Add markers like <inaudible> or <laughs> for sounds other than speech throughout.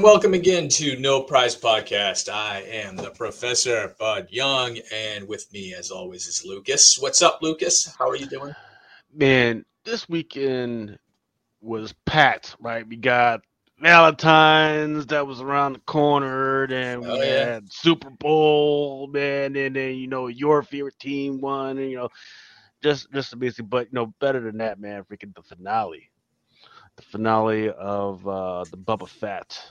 And welcome again to No Prize Podcast. I am the Professor Bud Young, and with me, as always, is Lucas. What's up, Lucas? How are you doing? Man, this weekend was packed, right? We got Valentine's that was around the corner, then we Oh, yeah. had Super Bowl, man, and then you know your favorite team won, and you know, just just amazing. But you know, better than that, man, freaking the finale, the finale of uh the Boba Fett,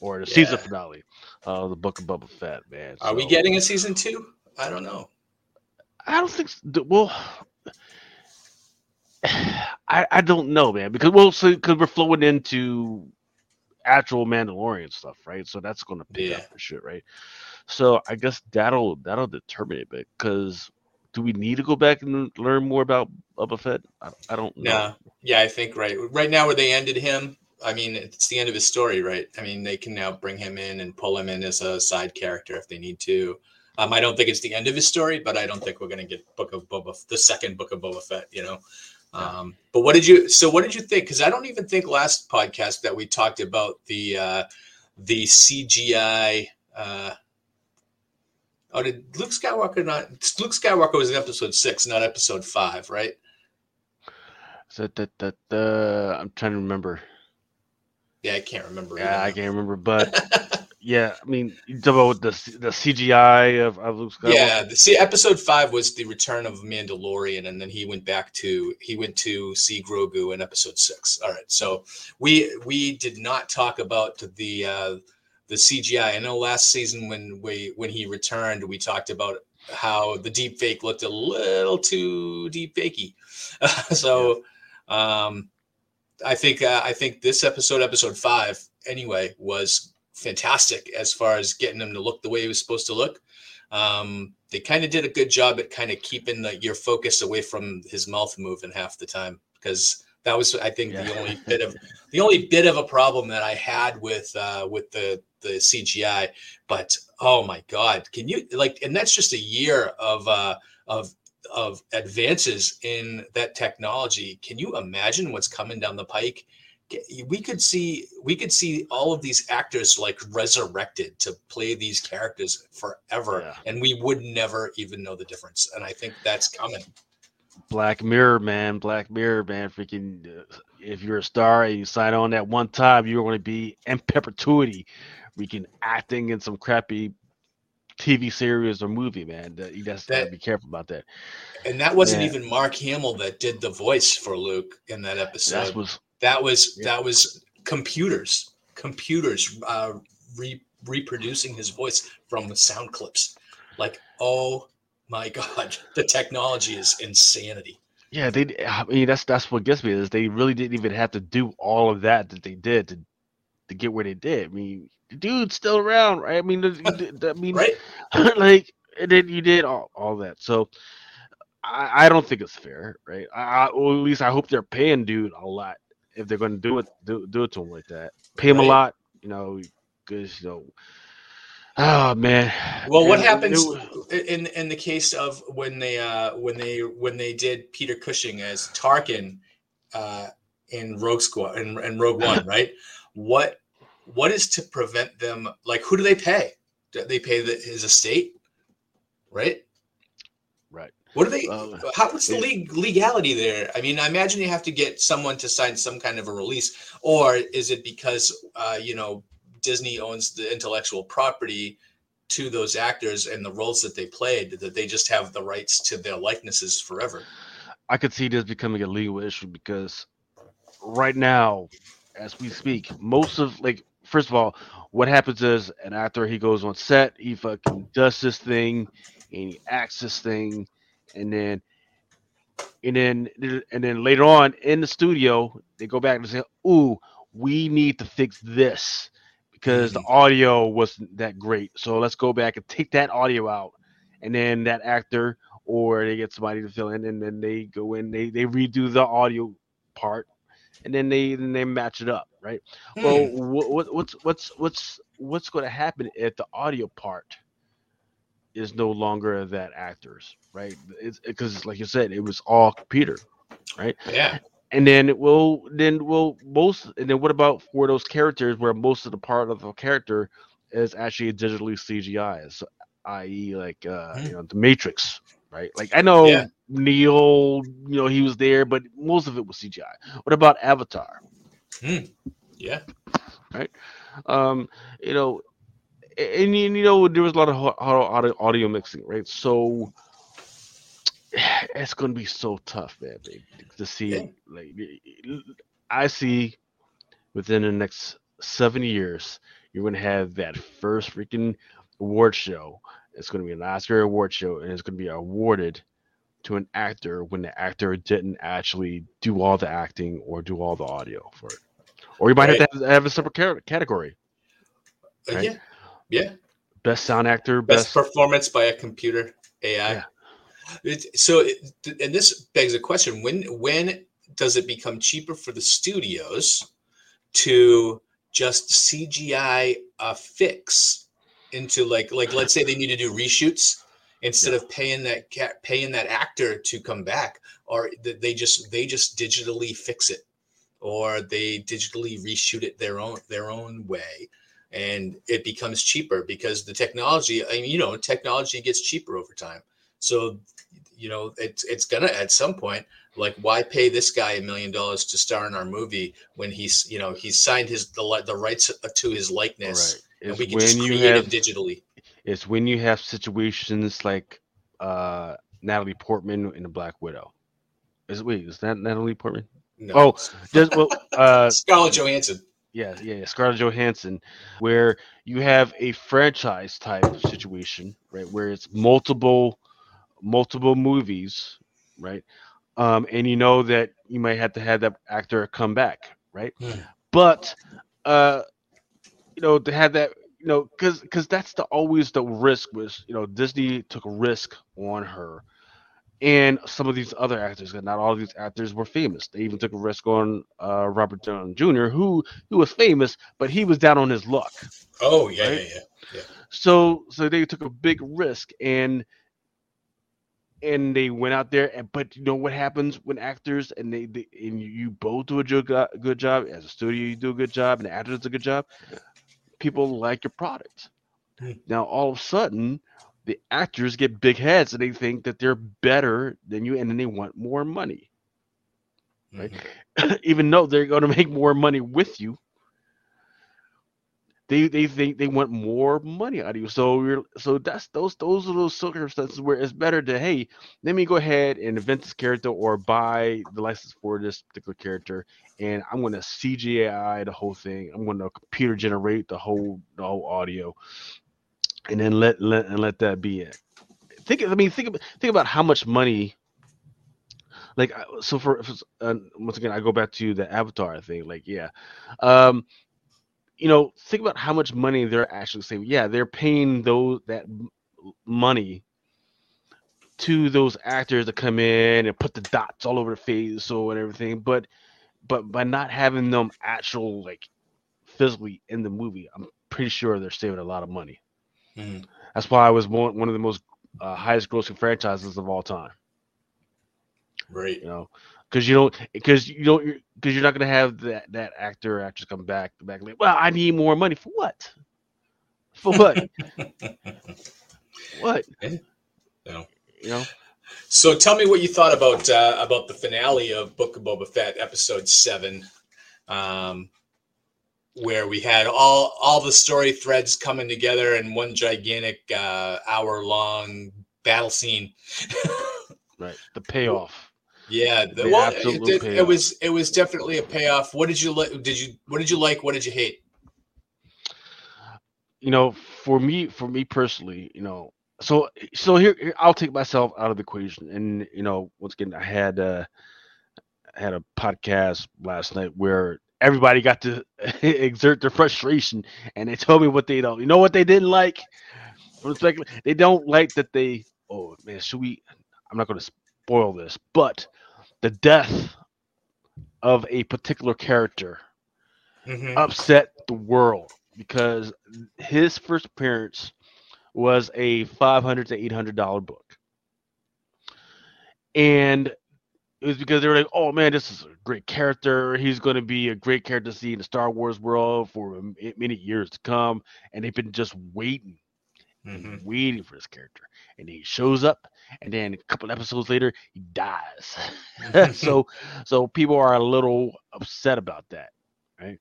or the season finale of the Book of Boba Fett, man. Are we getting a season two? I don't know. I don't think. s- th- Well, <sighs> I I don't know, man, because well, so because we're flowing into actual Mandalorian stuff, right? So that's going to pick Yeah. up for sure, right? So I guess that'll that'll determine it, because do we need to go back and learn more about Boba Fett? I, I don't know. No. Yeah, I think right. Right now, where they ended him, I mean, it's the end of his story, right? I mean, they can now bring him in and pull him in as a side character if they need to. Um, I don't think it's the end of his story, but I don't think we're going to get Book of Boba, the second Book of Boba Fett. You know. Um, but what did you? So what did you think? Because I don't even think last podcast that we talked about the uh, the CGI. Uh, oh, did Luke Skywalker not? Luke Skywalker was in episode six, not episode five, right? So that that uh, I'm trying to remember. Yeah, I can't remember. Yeah, I can't remember, but <laughs> yeah, I mean, you talk about the the CGI of, of Luke Skywalker. Yeah, the, see, episode five was the return of Mandalorian, and then he went back to he went to see Grogu in episode six. All right, so we we did not talk about the uh, the CGI. I know last season when we when he returned, we talked about how the deep fake looked a little too deep fakey. <laughs> so um, I think uh, I think this episode, episode five, anyway, was fantastic as far as getting him to look the way he was supposed to look. Um, they kind of did a good job at kind of keeping the, your focus away from his mouth moving half the time because that was, I think, the only bit of the only bit of a problem that I had with uh, with the the CGI. But oh my God, can you like? And that's just a year of uh, of of advances in that technology. Can you imagine what's coming down the pike? We could see we could see all of these actors like resurrected to play these characters forever, Yeah. and we would never even know the difference. And I think that's coming. Black Mirror, man. Black Mirror, man. Freaking, uh, if you're a star and you sign on that one time, you're going to be in perpetuity, freaking acting in some crappy TV series or movie, man. That, you just gotta That- be careful about that. And that wasn't Yeah. even Mark Hamill that did the voice for Luke in that episode. That was that was Yeah. that was computers computers uh, re- reproducing his voice from the sound clips like oh my god <laughs> the technology is insanity yeah. They, I mean, that's that's what gets me is they really didn't even have to do all of that that they did to to get where they did. I mean, dude's still around, right? I mean, I mean, right. <laughs> like and then you did all, all that. So I, I don't think it's fair right? I, or at least i hope they're paying dude a lot if they're going to do it do, do it to him like that. Pay him Right. a lot you know because you know oh man. Well what And happens was- in in the case of when they uh when they when they did peter cushing as tarkin uh in rogue squad in rogue one <laughs> right? What what is to prevent them like who do they pay do they pay the, his estate right right What do they? Uh, how, what's the yeah. leg, legality there? I mean, I imagine you have to get someone to sign some kind of a release, or is it because uh, you know Disney owns the intellectual property to those actors and the roles that they played that they just have the rights to their likenesses forever? i could see this becoming a legal issue because right now as we speak most of like first of all what happens is an actor he goes on set he fucking does this thing and he acts this thing and then and then and then later on in the studio they go back and say ooh we need to fix this because the mm-hmm. audio wasn't that great. So let's go back and take that audio out and then that actor or they get somebody to fill in and then they go in they, they redo the audio part and then they then they match it up right well Hmm. what, what what's what's what's what's going to happen if the audio part is no longer that actors right it's because like you said it was all computer right yeah, and then it will then will most and then what about for those characters where most of the part of the character is actually digitally CGI, so, i.e., like uh, Hmm. you know the Matrix, right? Like I know Yeah. Neo, you know he was there, but most of it was CGI. What about Avatar? Yeah. Right. Um, you know, a- and, you know there was a lot of audio, audio mixing, right? So <sighs> it's going to be so tough, man, to see. Yeah. Like I see within the next seven years, you're going to have that first freaking award show. It's going to be an Oscar award show, and it's going to be awarded to an actor when the actor didn't actually do all the acting or do all the audio for it. Or you might have to have, have a separate ca- category: Uh, Right. Yeah. Yeah. best sound actor, Best best. performance by a computer AI. Yeah. It, so, it, and this begs a question: When when does it become cheaper for the studios to just CGI a fix into like like let's say they need to do reshoots instead of paying that cat paying that actor to come back, or they just they just digitally fix it, or they digitally reshoot it their own their own way and it becomes cheaper because the technology I mean, you know technology gets cheaper over time. So you know it's it's gonna at some point like why pay this guy a million dollars to star in our movie when he's you know he's signed his the, the rights to his likeness Right. and It's we can just when you have it digitally it's when you have situations like uh Natalie Portman in the Black Widow. Is it wait, is that Natalie Portman? no Oh, Just well, uh, <laughs> Scarlett Johansson yeah, yeah, yeah, Scarlett Johansson, where you have a franchise type situation, right, where it's multiple, multiple movies, right, um, and you know that you might have to have that actor come back, right, Hmm. but, uh, you know, to have that, you know, because because that's the always the risk was, you know, Disney took a risk on her. And some of these other actors, actors, 'cause not all of these actors were famous. They even took a risk on uh, Robert Downey Jr., who who was famous, but he was down on his luck. oh yeah Right? yeah yeah So so they took a big risk and and they went out there and but you know what happens when actors and they, they and you both do a good, good job as a studio you do a good job and the actor does a good job people like your product Hmm. now all of a sudden the actors get big heads and they think that they're better than you and then they want more money Right. Mhm. <laughs> even though they're going <laughs> to make more money with you they they think they want more money out of you. So you're so that's those those are those circumstances where it's better to hey let me go ahead and invent this character or buy the license for this particular character. And i'm going to cgi the whole thing. I'm going to computer generate the whole the whole audio. And then let let and let that be it. Think i mean think about think about how much money like so for uh, once again i go back to the avatar thing like yeah. Um you know think about how much money they're actually saving. Yeah they're paying those that money to those actors to come in and put the dots all over the face or and everything but but by not having them actual like physically in the movie i'm pretty sure they're saving a lot of money. Mhm. that's why i was one, one of the most uh, highest grossing franchises of all time. Right. You know because you don't because you don't because you're not going to have that that actor or actress come back back like well i need more money. For what? For what? <laughs> What? No. you know? So tell me what you thought about uh, about the finale of Book of Boba Fett, episode seven, um, where we had all all the story threads coming together in one gigantic uh, hour long battle scene. <laughs> right. The payoff yeah, the, The well, it, absolute it- was it was definitely a payoff. What did you like? Did you what did you like? What did you hate? you know for me for me personally you know so so here, here i'll take myself out of the equation and you know once again i had uh I had a podcast last night where everybody got to <laughs> exert their frustration and they told me what they don't you know what they didn't like from the specula- they don't like that they oh man should we i'm not going to spoil this but the death of a particular character Mhm. upset the world because his first appearance was a 500 to 800 dollar book and it was because they were like, "Oh man, this is a great character. He's going to be a great character to see in the Star Wars world for many years to come." And they've been just waiting, mm-hmm. waiting for this character, and he shows up, and then a couple episodes later, he dies. <laughs> <laughs> so, so people are a little upset about that, right?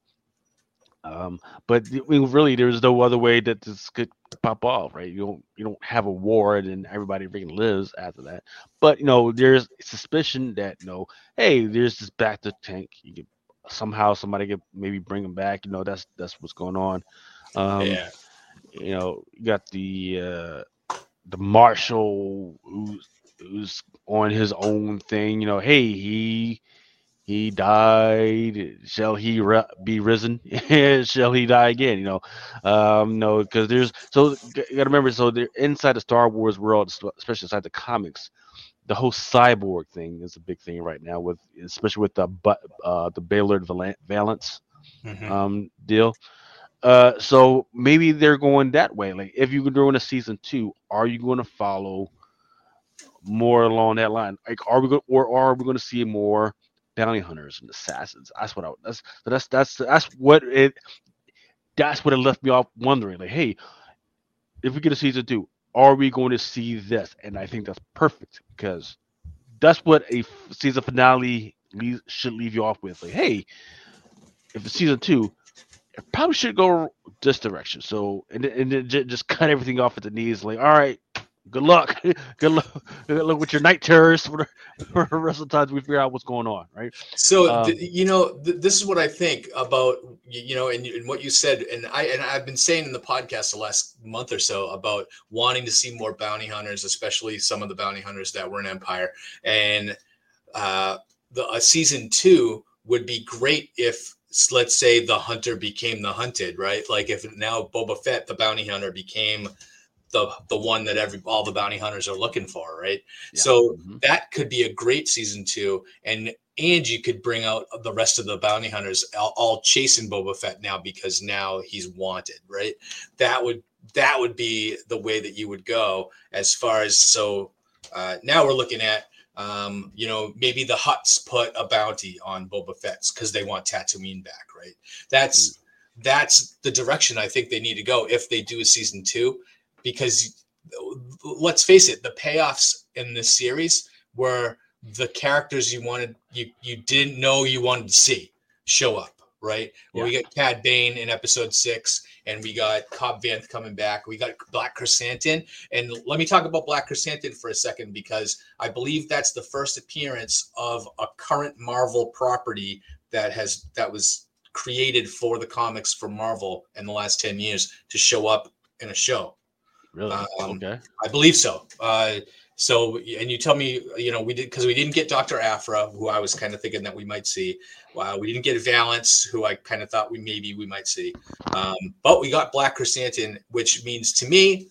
Um, but really, there's no other way that this could pop off, right? You don't you don't have a war and everybody freaking lives after that. But you know, there's suspicion that you know, hey, there's this bacta tank. You can somehow somebody could maybe bring him back. You know, that's that's what's going on. Um, yeah. You know, you got the uh, the marshal who's who's on his own thing. You know, hey, he he died. Shall he be risen? <laughs> Shall he die again? You know, um, no, because there's so you got to remember. So they're inside the Star Wars world, especially inside the comics. The whole cyborg thing is a big thing right now, with especially with the but uh, the Beilert Valance mm-hmm. um, deal. Uh, so maybe they're going that way. Like if you're doing a season two, are you going to follow more along that line? Like, are we going or are we going to see more? bounty hunters and assassins. That's what I that's that's that's that's what it that's what it left me off wondering. Like, hey, if we get a season two, are we going to see this? And I think that's perfect because that's what a season finale should leave you off with. Like, hey, if it's season two, probably should go this direction. So and and then just cut everything off at the knees. Like, all right, good luck. <laughs> good luck. Good luck with your night terrors <laughs> for the, rest of the times we figure out what's going on, right? So um, th- you know, th- this is what I think about you know, and, and what you said, and I and I've been saying in the podcast the last month or so about wanting to see more bounty hunters, especially some of the bounty hunters that were in Empire, and uh, the a season two would be great if let's say the hunter became the hunted, right? Like if now Boba Fett, the bounty hunter, became the the one that every all the bounty hunters are looking for, right? Yeah. So mm-hmm. that could be a great season two, and and you could bring out the rest of the bounty hunters all, all chasing Boba Fett now because now he's wanted, right? That would that would be the way that you would go as far as so. Uh, now we're looking at um, you know, maybe the Hutts put a bounty on Boba Fett's because they want Tatooine back, right? That's mm. that's the direction I think they need to go if they do a season two because let's face it, the payoffs in this series were the characters you wanted you you didn't know you wanted to see show up right yeah. we got cad bane in episode six and we got cobb vanth coming back we got black krrsantan and let me talk about black krrsantan for a second because i believe that's the first appearance of a current marvel property that has that was created for the comics for marvel in the last 10 years to show up in a show Really? Um, okay. I believe so. Uh, so, and you tell me, you know, we did because we didn't get Dr. Aphra, who I was kind of thinking that we might see. Uh, we didn't get Valance, who I kind of thought we maybe we might see. Um, but we got Black Chrysanthemum, which means to me,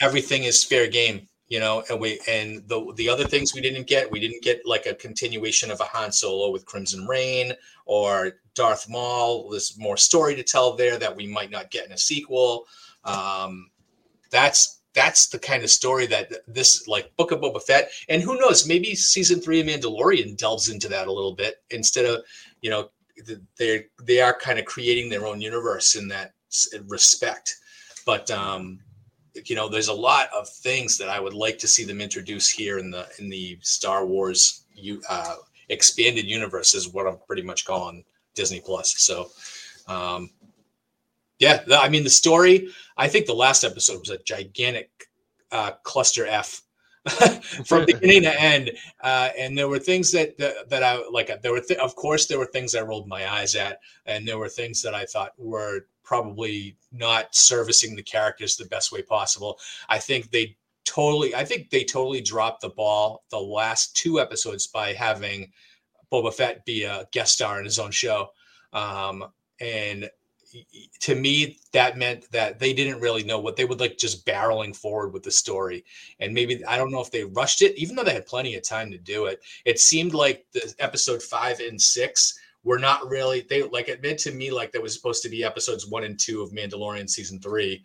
everything is fair game, you know. And we and the the other things we didn't get, we didn't get like a continuation of a Han Solo with Crimson Reign or Darth Maul. There's more story to tell there that we might not get in a sequel. Um, that's that's the kind of story that this like Book of Boba Fett, and who knows, maybe season three of Mandalorian delves into that a little bit instead of you know they they are kind of creating their own universe in that respect. But um, you know, there's a lot of things that I would like to see them introduce here in the in the Star Wars you uh, expanded universe, is what I'm pretty much calling Disney Plus. So. Um, yeah, I mean the story. I think the last episode was a gigantic uh, cluster F <laughs> from beginning to end, uh, and there were things that, that, that I like. There were, th- of course, there were things I rolled my eyes at, and there were things that I thought were probably not servicing the characters the best way possible. I think they totally, I think they totally dropped the ball the last two episodes by having Boba Fett be a guest star in his own show. Um, and to me that meant that they didn't really know what they would like just barreling forward with the story and maybe i don't know if they rushed it even though they had plenty of time to do it it seemed like the episode five and six were not really they like it meant to me like that was supposed to be episodes one and two of mandalorian season three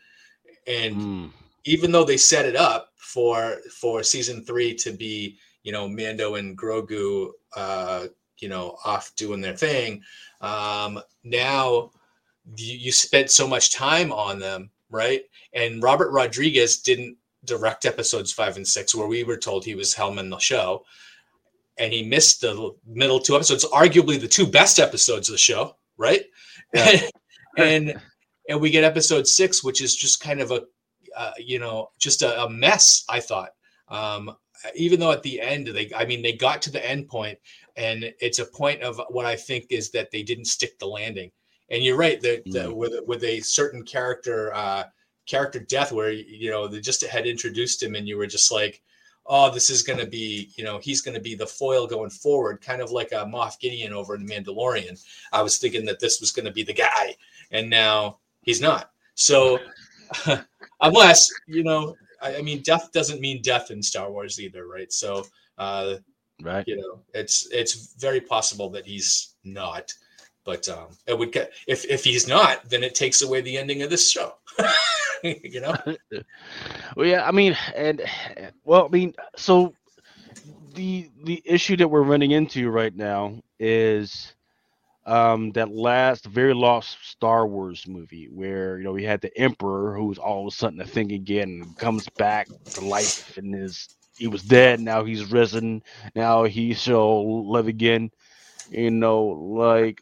and mm. even though they set it up for for season three to be you know Mando and Grogu, uh, you know, off doing their thing. Um, now you, you spent so much time on them, right? And Robert Rodriguez didn't direct episodes five and six, where we were told he was helming the show, and he missed the middle two episodes, arguably the two best episodes of the show, right? Yeah. <laughs> and and we get episode six, which is just kind of a, uh, you know, just a, a mess. I thought, um, even though at the end they, I mean, they got to the end point, and it's a point of what I think is that they didn't stick the landing. And you're right that mm. with with a certain character uh, character death, where you know they just had introduced him, and you were just like, oh, this is going to be, you know, he's going to be the foil going forward, kind of like a Moff Gideon over in *The Mandalorian. I was thinking that this was going to be the guy, and now he's not. So, <laughs> unless you know, I, I, mean, death doesn't mean death in Star Wars either, right? So, uh, right, you know, it's it's very possible that he's not. But um, it would get if if he's not, then it takes away the ending of this show. <laughs> you know. <laughs> well, yeah, I mean, and well, I mean, so the the issue that we're running into right now is um, that last very lost Star Wars movie where you know we had the Emperor who was all of a sudden a thing again and comes back to life and is he was dead now he's risen now he shall live again you know like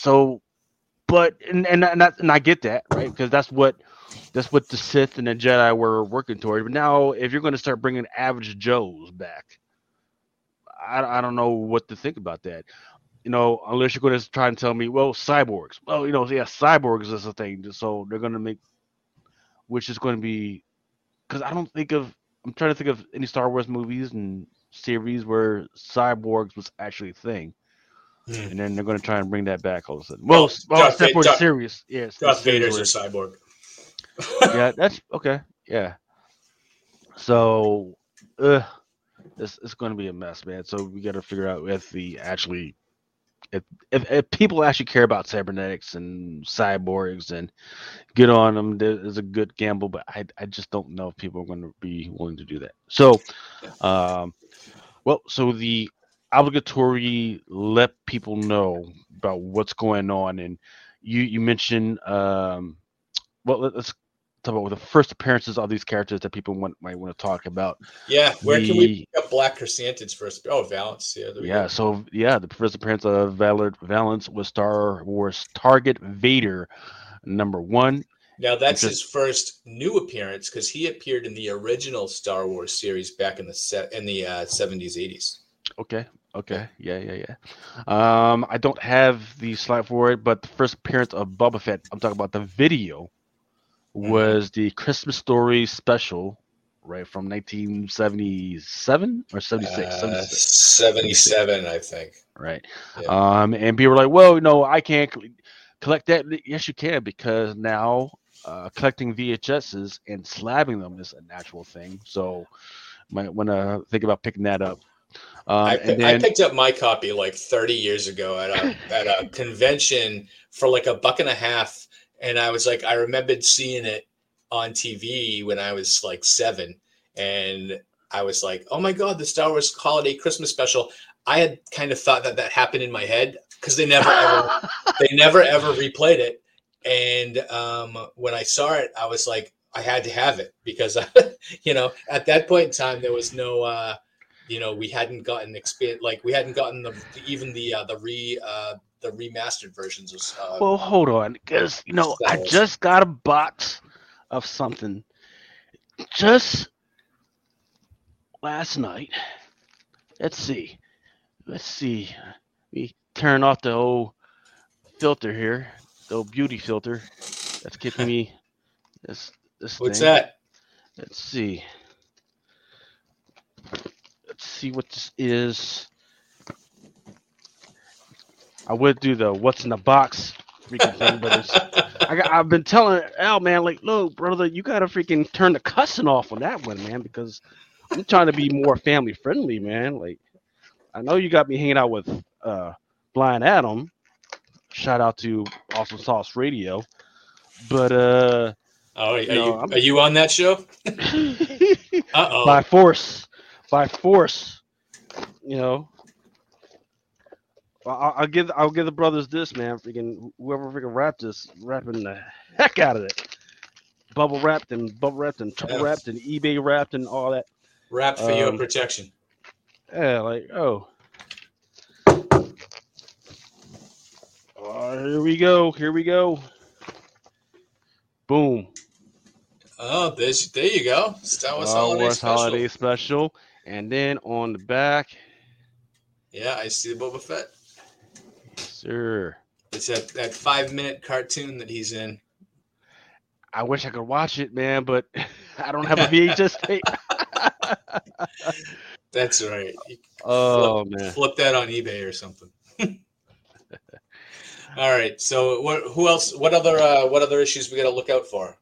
so but and and, and, that, and I get that right mm-hmm. because that's what that's what the Sith and the Jedi were working toward but now if you're going to start bringing average Joes back I, I don't know what to think about that you know, unless you're going to try and tell me, well, cyborgs. Well, you know, yeah, cyborgs is a thing. So they're going to make, which is going to be, because I don't think of, I'm trying to think of any Star Wars movies and series where cyborgs was actually a thing. Hmm. And then they're going to try and bring that back all of a sudden. Well, well, except for the series. Yes. Darth Vader's a cyborg. <laughs> yeah, that's okay. Yeah. So, uh, it's, it's going to be a mess, man. So we got to figure out if the actually if, if, if people actually care about cybernetics and cyborgs and get on them, there's a good gamble. But I, I just don't know if people are going to be willing to do that. So, um, well, so the obligatory let people know about what's going on, and you you mentioned um, well, let's talk about the first appearances of these characters that people want, might want to talk about. Yeah, where the, can we pick up Black Krrsantan's first? Oh, Valance. Yeah. Yeah. So yeah, the first appearance of Valor Valance was Star Wars Target Vader, number one. Now that's just, his first new appearance because he appeared in the original Star Wars series back in the set in the uh, 70s, 80s. Okay. Okay. Yeah, yeah, yeah. Um, I don't have the slide for it, but the first appearance of Boba Fett, I'm talking about the video Mm-hmm. was the Christmas Story special, right from 1977 or 76? Uh, 77, I think. Right. Yeah. Um, and people were like, well, no, I can't collect that. Yes, you can because now uh, collecting VHSs and slabbing them is a natural thing. So might want to think about picking that up. Um, I, then, I, picked up my copy like 30 years ago at a <laughs> at a convention for like a buck and a half and I was like, I remembered seeing it on TV when I was like seven, and I was like, oh my god, the Star Wars Holiday Christmas Special. I had kind of thought that that happened in my head because they never ever <laughs> they never ever replayed it, and um, when I saw it, I was like, I had to have it because <laughs> you know at that point in time there was no. Uh, you know, we hadn't gotten expand like we hadn't gotten the even the uh, the re uh, the remastered versions of. Uh, well, hold on, because you know I just got a box of something just last night. Let's see, let's see. We turn off the old filter here, the old beauty filter. That's keeping <laughs> me. This this. What's thing. that? Let's see. Let's see what this is. I would do the what's in the box freaking thing, but it's, I got, I've been telling Al, man, like, look, brother, you gotta freaking turn the cussing off on that one, man, because I'm trying to be more family friendly, man. Like, I know you got me hanging out with uh Blind Adam. Shout out to Awesome Sauce Radio, but uh. Oh, are you, know, you are you on that show? <laughs> uh oh. By force, by force. you know, I'll, I'll, give I'll give the brothers this, man. Freaking whoever freaking wrapped this, wrapping the heck out of it. Bubble wrapped and bubble wrapped and triple wrapped and eBay wrapped and all that. Wrap for um, your protection. Yeah, like oh. Oh, here we go. Here we go. Boom. Oh, this there you go. Star Wars, Star Holiday, Wars special. Holiday Special. And then on the back. Yeah, I see the Boba Fett. Sir. It's that, that five minute cartoon that he's in. I wish I could watch it, man, but <laughs> I don't have a VHS <laughs> tape. <laughs> That's right. oh flip, man, flip that on eBay or something. All right. So, what? Who else? What other? Uh, what other issues we got to look out for?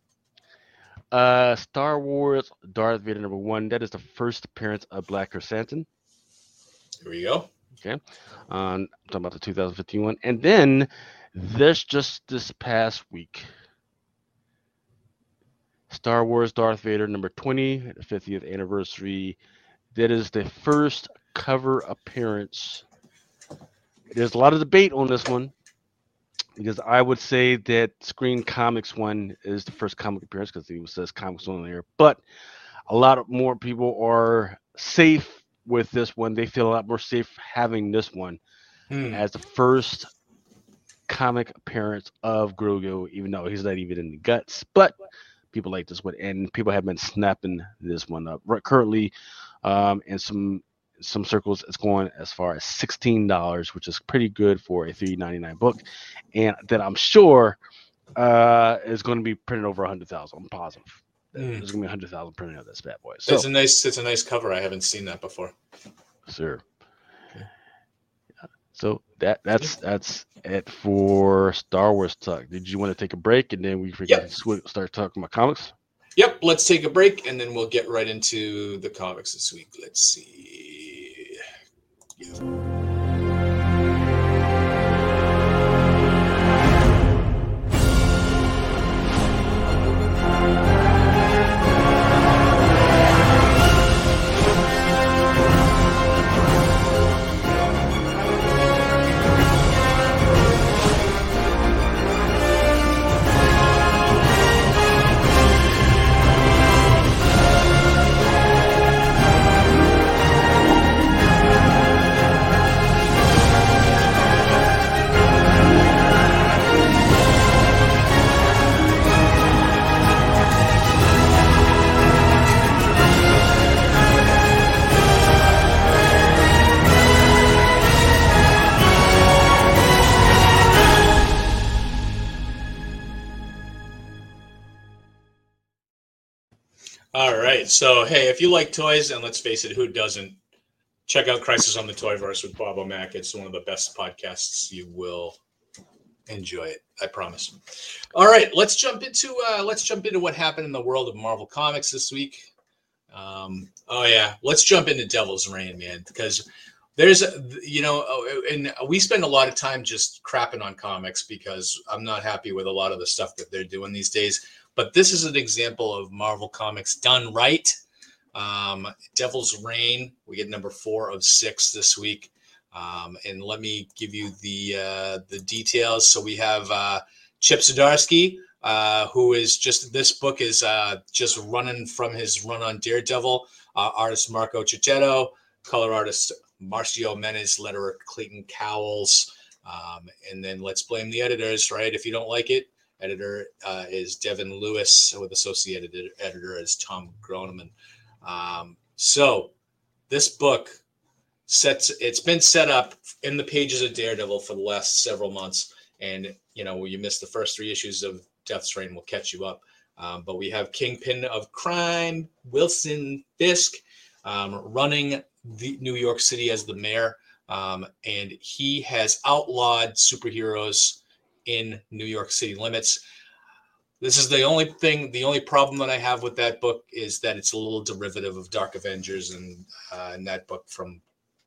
Uh, Star Wars Darth Vader number one. That is the first appearance of Black Krrsantan. Here we go. Okay. Um, I'm talking about the 2015 one, and then this just this past week. Star Wars Darth Vader number 20, the 50th anniversary. That is the first cover appearance. There's a lot of debate on this one because I would say that Screen Comics one is the first comic appearance because it even says comics one there. But a lot of more people are safe with this one. They feel a lot more safe having this one hmm. as the first comic appearance of Grogu, even though he's not even in the guts. But people like this one, and people have been snapping this one up. Currently, um, in some some circles, it's going as far as sixteen dollars, which is pretty good for a three ninety nine book, and that I'm sure uh, is going to be printed over a hundred thousand. I'm positive. Mm. There's gonna be a hundred thousand printed of this bad boy. So it's a nice, it's a nice cover. I haven't seen that before. Sure. So that that's that's it for Star Wars talk. Did you want to take a break and then we yep. start talking about comics? Yep, let's take a break and then we'll get right into the comics this week. Let's see. Yeah. All right. So, hey, if you like toys, and let's face it, who doesn't? Check out Crisis on the Toyverse with Bob O'Mac. It's one of the best podcasts. You will enjoy it. I promise. All right, let's jump into uh, let's jump into what happened in the world of Marvel Comics this week. Um, oh yeah, let's jump into Devil's Reign, man, because there's you know, oh, and we spend a lot of time just crapping on comics because I'm not happy with a lot of the stuff that they're doing these days. But this is an example of Marvel Comics done right. Um, Devil's Reign, we get number four of six this week. Um, and let me give you the uh, the details. So we have uh, Chip Zdarsky, uh, who is just this book is uh, just running from his run on Daredevil. Uh, artist Marco Checchetto, color artist Marcio Menyz, letterer Clayton Cowles, um, and then let's blame the editors, right? If you don't like it, Editor uh, is Devin Lewis, with associate editor is Tom Groneman. Um, so this book sets it's been set up in the pages of Daredevil for the last several months, and you know you missed the first three issues of Death's Reign, we'll catch you up. Um, but we have Kingpin of Crime, Wilson Fisk, um, running the New York City as the mayor, um, and he has outlawed superheroes in New York City limits. This is the only thing, the only problem that I have with that book is that it's a little derivative of Dark Avengers and uh, in that book from,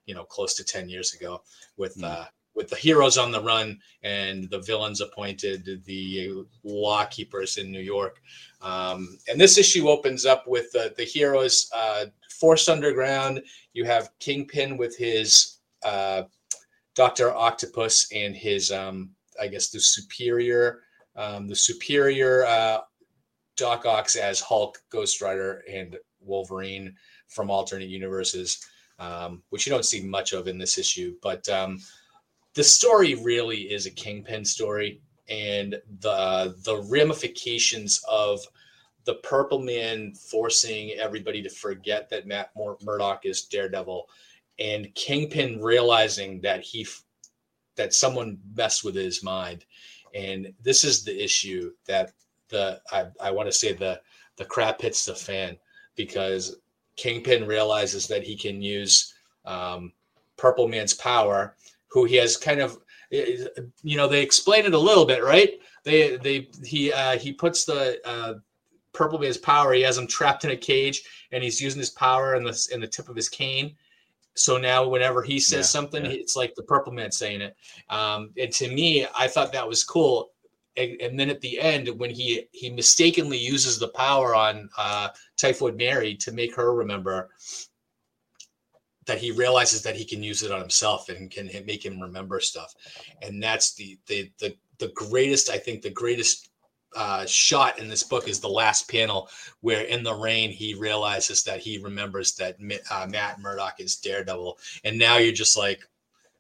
you know, close to 10 years ago with hmm. uh, with the heroes on the run and the villains appointed, the law keepers in New York. Um, and this issue opens up with the, the heroes forced underground. You have Kingpin with his uh, Doctor Octopus and his, um, I guess, the superior, um, the superior uh, Doc Ock as Hulk, Ghost Rider, and Wolverine from alternate universes, um, which you don't see much of in this issue. But um, the story really is a Kingpin story, and the the ramifications of the Purple Man forcing everybody to forget that Matt Murdock is Daredevil, and Kingpin realizing that he that someone messed with his mind, and this is the issue that the I, I want to say the the crap hits the fan because Kingpin realizes that he can use um, Purple Man's power who he has kind of you know they explain it a little bit right? They they he uh he puts the uh purple man's power he has him trapped in a cage and he's using his power in the in the tip of his cane. So now whenever he says yeah, something yeah. it's like the purple man saying it. Um and to me i thought that was cool. And, and, then at the end when he he mistakenly uses the power on uh typhoid mary to make her remember that he realizes that he can use it on himself and can make him remember stuff. And that's the the the, the greatest i think the greatest uh, shot in this book is the last panel where in the rain he realizes that he remembers that uh, matt murdock is daredevil and now you're just like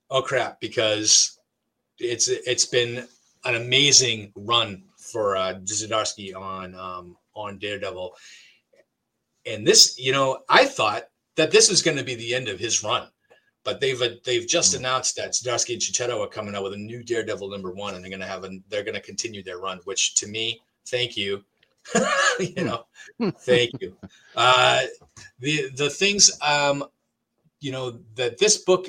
oh crap because it's it's been an amazing run for uh, Zdarsky on um, on Daredevil, and this, you know, I thought that this was going to be the end of his run. But they've uh, they've just mm-hmm. announced that Zdarsky and Checchetto are coming out with a new Daredevil number one, and they're going to have a they're going to continue their run. Which to me, thank you, <laughs> you know, thank you. Uh, the the things um, you know that this book,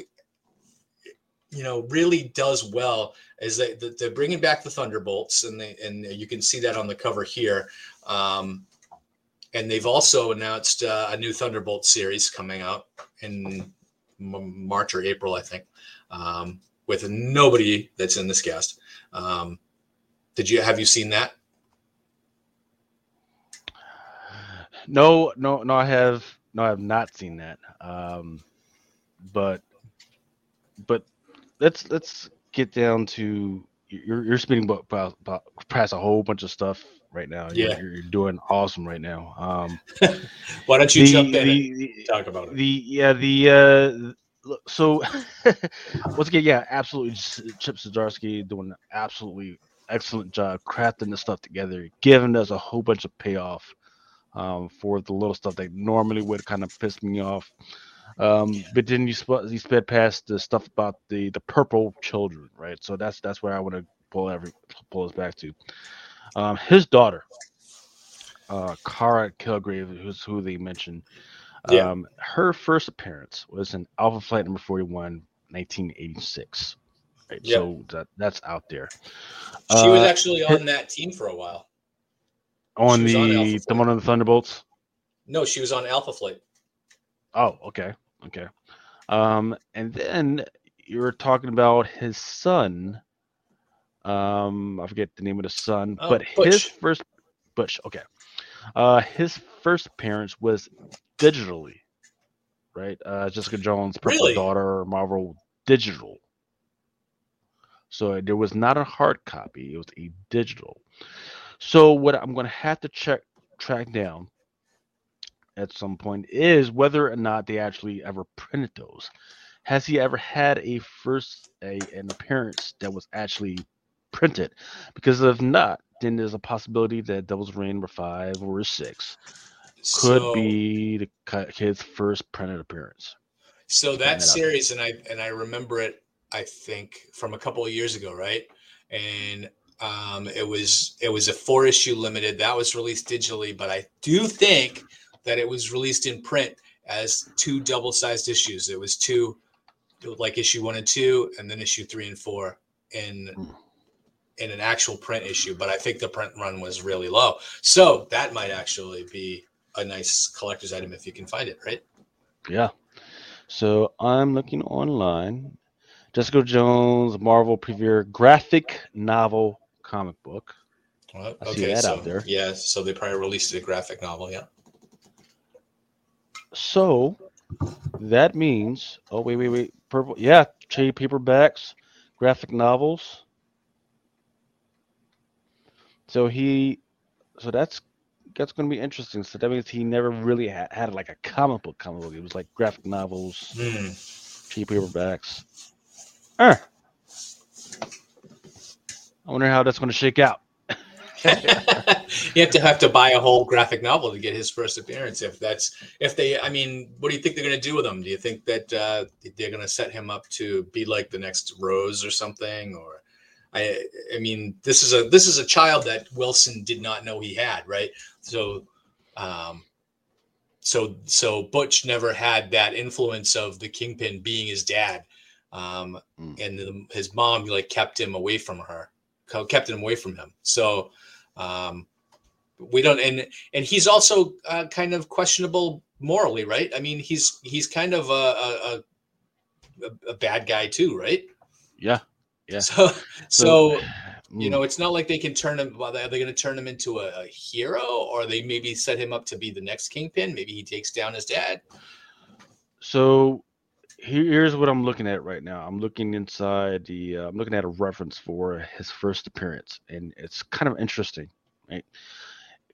you know, really does well is that they're bringing back the Thunderbolts, and they and you can see that on the cover here. Um, and they've also announced uh, a new Thunderbolt series coming out in M- March or April, I think, um, with nobody that's in this cast. Um, did you have you seen that? No, no, no. I have no, I have not seen that. Um, but, but let's let's get down to you're you're about past a whole bunch of stuff right now. Yeah, you're, you're doing awesome right now. Um, <laughs> Why don't you the, jump in the, and talk about it? The yeah the uh, so <laughs> once again yeah absolutely Chip Zdarsky doing an absolutely excellent job crafting the stuff together, giving us a whole bunch of payoff um, for the little stuff that normally would kind of piss me off. Um, yeah. But then you sp- you sped past the stuff about the the purple children, right? So that's that's where I want to pull every pull us back to. Um, his daughter, uh, Kara Kilgrave, who's who they mentioned. Yeah. Um, her first appearance was in Alpha Flight number 41, 1986. Right. Yep. So that, that's out there. She uh, was actually on that team for a while. On the on the one on the Thunderbolts? No, she was on Alpha Flight. Oh, okay. Okay. Um, and then you were talking about his son um, I forget the name of the son, oh, but his first Butch. Okay, uh, his first appearance was digitally, right? Uh, Jessica Jones' Purple really? Daughter, Marvel digital. So there was not a hard copy; it was a digital. So what I'm going to have to check track down at some point is whether or not they actually ever printed those. Has he ever had a first a an appearance that was actually printed. Because if not, then there's a possibility that Devil's Reign number five or six could so, be the kid's first printed appearance. So that, series, and I and I remember it, I think from a couple of years ago, right? And um, it was it was a four issue limited that was released digitally, but I do think that it was released in print as two double sized issues. It was two, like issue one and two, and then issue three and four. And mm in an actual print issue, but I think the print run was really low. So that might actually be a nice collector's item if you can find it, right? Yeah. So I'm looking online Jessica Jones Marvel Premiere graphic novel comic book. Well, I see okay, that so out there. yeah, so they probably released a graphic novel. Yeah. So that means, oh wait, wait, wait, purple, yeah, trade paperbacks, graphic novels. So he, so that's that's going to be interesting. So that means he never really had, had like a comic book comic book. It was like graphic novels, Hmm. trade paperbacks. Uh. I wonder how that's going to shake out. <laughs> you have to have to buy a whole graphic novel to get his first appearance. If that's if they, I mean, what do you think they're going to do with him? Do you think that uh, they're going to set him up to be like the next Rose or something? Or I, I mean, this is a this is a child that Wilson did not know he had, right? So, um, so so Butch never had that influence of the Kingpin being his dad, um, Mm. and the, his mom like kept him away from her, kept him away from him. So. Um, we don't and and he's also uh, kind of questionable morally right i mean he's he's kind of a a, a, a bad guy too right Yeah. Yeah. <laughs> so so you Mm. know it's not like they can turn him are they going to turn him into a, a hero or they maybe set him up to be the next kingpin maybe he takes down his dad So here's what I'm looking at right now. I'm looking inside the. Uh, I'm looking at a reference for his first appearance, and it's kind of interesting, right?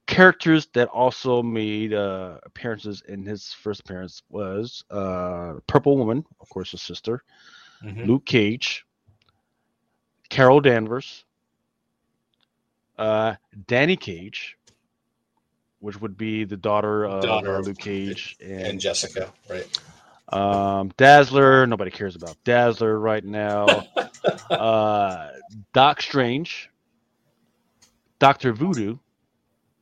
Characters that also made uh, appearances in his first appearance was uh, Purple Woman, of course, his sister, Luke Cage, Carol Danvers, uh, Dani Cage, which would be the daughter of Daughter Luke Cage and jessica right um, Dazzler, nobody cares about Dazzler right now. <laughs> uh, Doc Strange, Doctor Voodoo,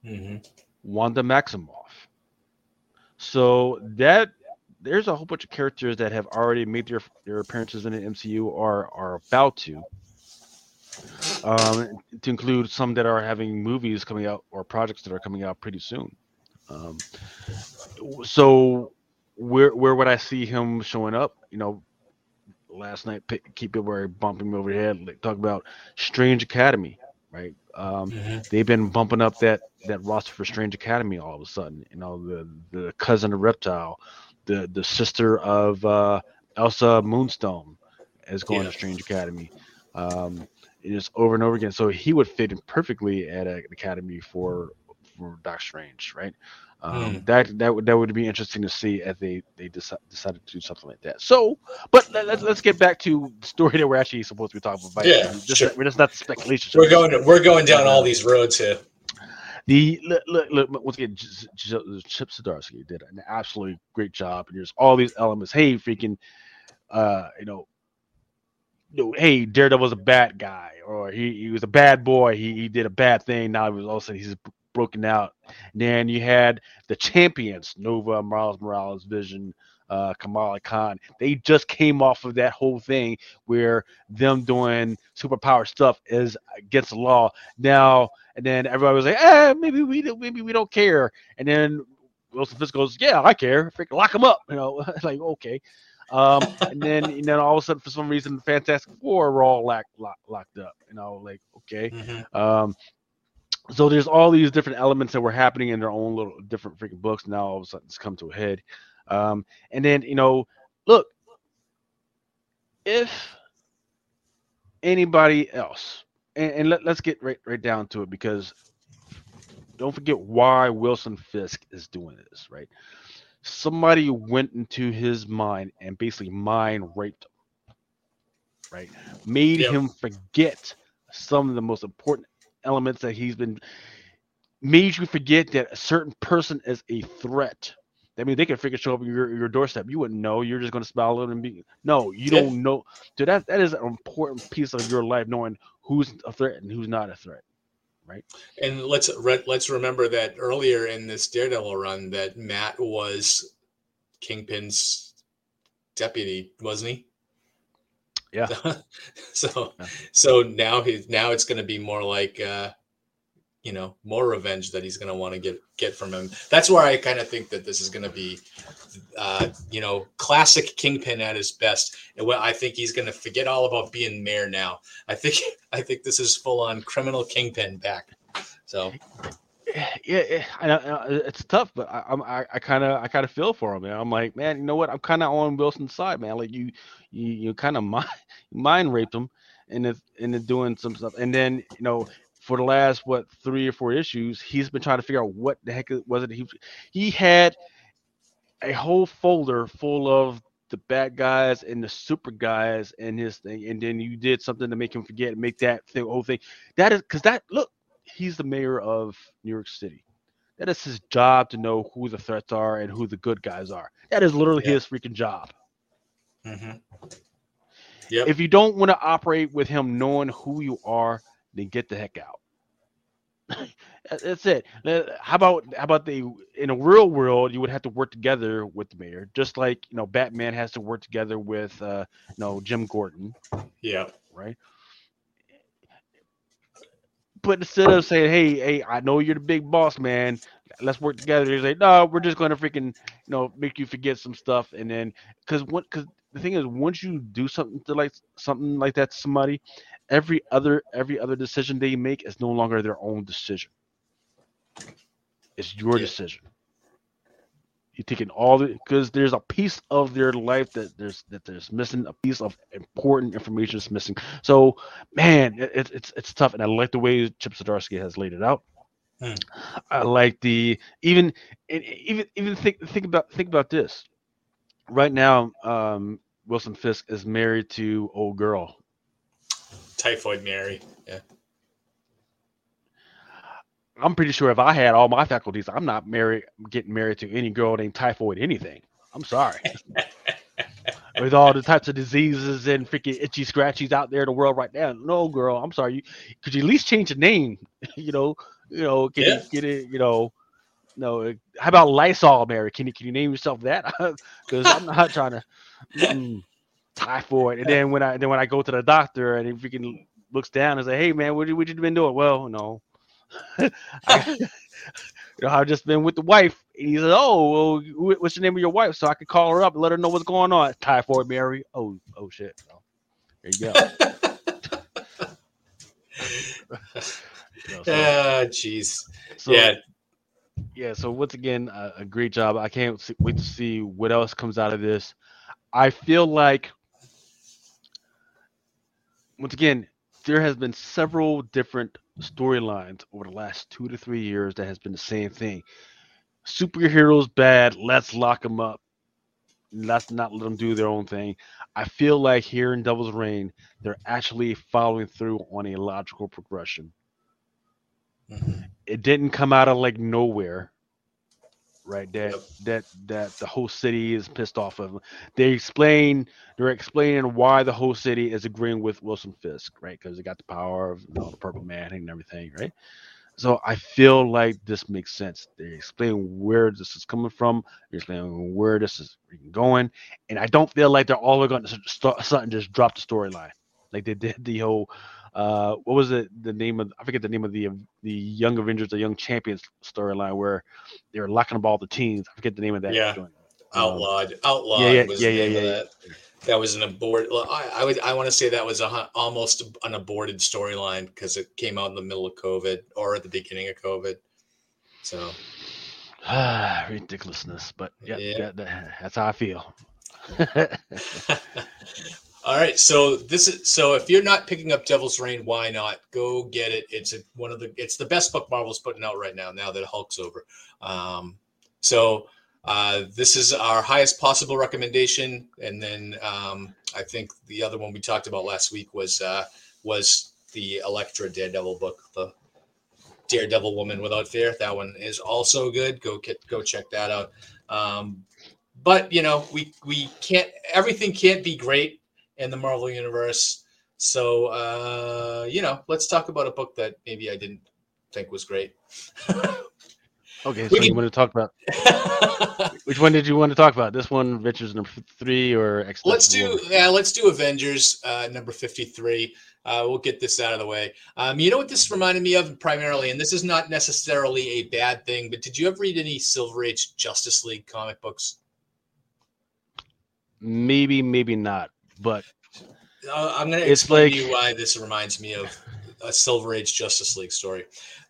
hmm Wanda Maximoff. So that there's a whole bunch of characters that have already made their their appearances in the MCU or are about to. Um, to include some that are having movies coming out or projects that are coming out pretty soon. Um, so where where would I see him showing up? You know, last night keep it where bumping me over the head. Like, talk about Strange Academy, right? Um, they've been bumping up that that roster for Strange Academy all of a sudden. You know, the the cousin of Reptile, the the sister of uh, Elsa Moonstone is going Yeah. to Strange Academy. Um, is over and over again. So he would fit in perfectly at an academy for for Doc Strange, right? Um, Hmm. That that would that would be interesting to see if they they deci- decided to do something like that. So, but let, let's let's get back to the story that we're actually supposed to be talking about. Yeah, just, sure. we're just not the speculation. we're going we're going down all these roads here The look, look, look once again, Chip Zdarsky did an absolutely great job, and there's all these elements. Hey, freaking, uh, you know, hey, Daredevil was a bad guy, or he, he was a bad boy. He, he did a bad thing. Now he was all of a sudden he's broken out. And then you had the champions, Nova, Miles Morales, Vision, uh, Kamala Khan. They just came off of that whole thing where them doing superpower stuff is against the law. Now and then everybody was like, "Eh, maybe we maybe we don't care." And then Wilson Fisk goes, "Yeah, I care. Freaking lock him up." You know, <laughs> like okay. Um, and then and then all of a sudden, for some reason, the Fantastic Four were all locked lock, locked up. You know, like okay. Um, so there's all these different elements that were happening in their own little different freaking books. Now all of a sudden it's come to a head. Um, and then you know, look, if anybody else, and, and let, let's get right right down to it because don't forget why Wilson Fisk is doing this, right? Somebody went into his mind and basically mind raped him, right? Made Yep. him forget some of the most important elements that he's been made you forget that a certain person is a threat. I mean, they can freaking show up your, your doorstep. You wouldn't know. You're just going to smile at them and be no. You Yeah. don't know. Dude, that that is an important piece of your life, knowing who's a threat and who's not a threat. And let's re- let's remember that earlier in this Daredevil run, that Matt was Kingpin's deputy, wasn't he? Yeah. <laughs> so Yeah. so now he now it's going to be more like uh, you know more revenge that he's going to want to get get from him. That's where I kind of think that this is going to be, uh, you know, classic Kingpin at his best. And what I think he's going to forget all about being mayor now. I think <laughs> I think this is full on criminal Kingpin back. So. Yeah, I know it's tough, but I, I'm I kind of I kind of feel for him. I'm like, man, you know what? I'm kind of on Wilson's side, man. Like you, you, you kind of <laughs> mind mind raped him, and it, and doing some stuff, and then you know for the last what three or four issues, he's been trying to figure out what the heck was it. He he had a whole folder full of the bad guys and the super guys and his thing, and then you did something to make him forget, and make that thing, whole thing. That is because that look, he's the mayor of New York City. That is his job to know who the threats are and who the good guys are. That is literally yeah. his freaking job. Mm-hmm. Yep. If you don't want to operate with him knowing who you are, then get the heck out. <laughs> That's it. How about how about the in a real world you would have to work together with the mayor, just like you know Batman has to work together with uh, you know Jim Gordon. Yeah. Right. But instead of saying, "Hey, hey, I know you're the big boss, man. Let's work together," he's like, "No, we're just going to freaking, you know, make you forget some stuff." And then, because what, because the thing is, once you do something to like something like that to somebody, every other every other decision they make is no longer their own decision. It's your yeah. decision. You're taking all the because there's a piece of their life that there's that there's missing a piece of important information is missing. So, man, it, it's it's tough, and I like the way Chip Zdarsky has laid it out. Hmm. I like the even even even think think about think about this. Right now, um, Wilson Fisk is married to old girl Typhoid Mary. Yeah. I'm pretty sure if I had all my faculties, I'm not married getting married to any girl named typhoid anything. I'm sorry. <laughs> With all the types of diseases and freaking itchy scratchies out there in the world right now. No, girl, I'm sorry. You could you at least change the name? <laughs> you know, you know, can yeah. get it, you know, no, how about Lysol, Mary? Can you can you name yourself that? <laughs> Because I'm not trying to. Mm, typhoid. And then when I then when I go to the doctor and he freaking looks down and say, "Hey man, what, you what you been doing?" Well, no, <laughs> I, you know, I've just been with the wife. And he said, "Oh, well, what's the name of your wife?" So I could call her up and let her know what's going on. Typhoid Mary. Oh, oh shit. there you go. you <laughs> know, so, jeez. So, yeah. Yeah. So once again, uh, a great job. I can't wait to see what else comes out of this. I feel like once again, there has been several different storylines over the last two to three years that has been the same thing. Superheroes bad, let's lock them up. Let's not let them do their own thing. I feel like here in Devil's Reign, they're actually following through on a logical progression. Mm-hmm. It didn't come out of like nowhere right? That yep. that that the whole city is pissed off of. They explain they're explaining why the whole city is agreeing with Wilson Fisk, right? Because they got the power of you know, the Purple Man and everything, right? So I feel like this makes sense. They explain where this is coming from. They explain where this is going, and I don't feel like they're all going to start something just drop the storyline like they did the whole uh, what was it? The name of I forget the name of the the Young Avengers, the Young Champions storyline where they were locking up all the teams. I forget the name of that. Yeah, um, outlawed. Outlawed. Yeah, yeah, was yeah, yeah, yeah, that. That was an abort. I, I would. I want to say that was a, almost an aborted storyline because it came out in the middle of COVID or at the beginning of COVID. So <sighs> ridiculousness, but yeah, yeah. That, that's how I feel. <laughs> <laughs> <laughs> All right, so this is so if you're not picking up Devil's Reign, why not go get it? It's a, one of the it's the best book Marvel's putting out right now. Now that Hulk's over, um, so uh, this is our highest possible recommendation, and then um, I think the other one we talked about last week was uh, was the Elektra Daredevil book, the Daredevil Woman Without Fear. That one is also good. Go get go check that out. Um, but you know we we can't everything can't be great in the Marvel universe. So uh, you know, let's talk about a book that maybe I didn't think was great. <laughs> Okay, so you want to talk about <laughs> which one did you want to talk about? This one, Avengers number three, or X? Let's do yeah, let's do Avengers uh, number fifty-three. Uh, we'll get this out of the way. Um, you know what this reminded me of primarily, and this is not necessarily a bad thing, but did you ever read any Silver Age Justice League comic books? Maybe, maybe not, but uh, I'm going to explain like... to you why this reminds me of a Silver Age Justice League story.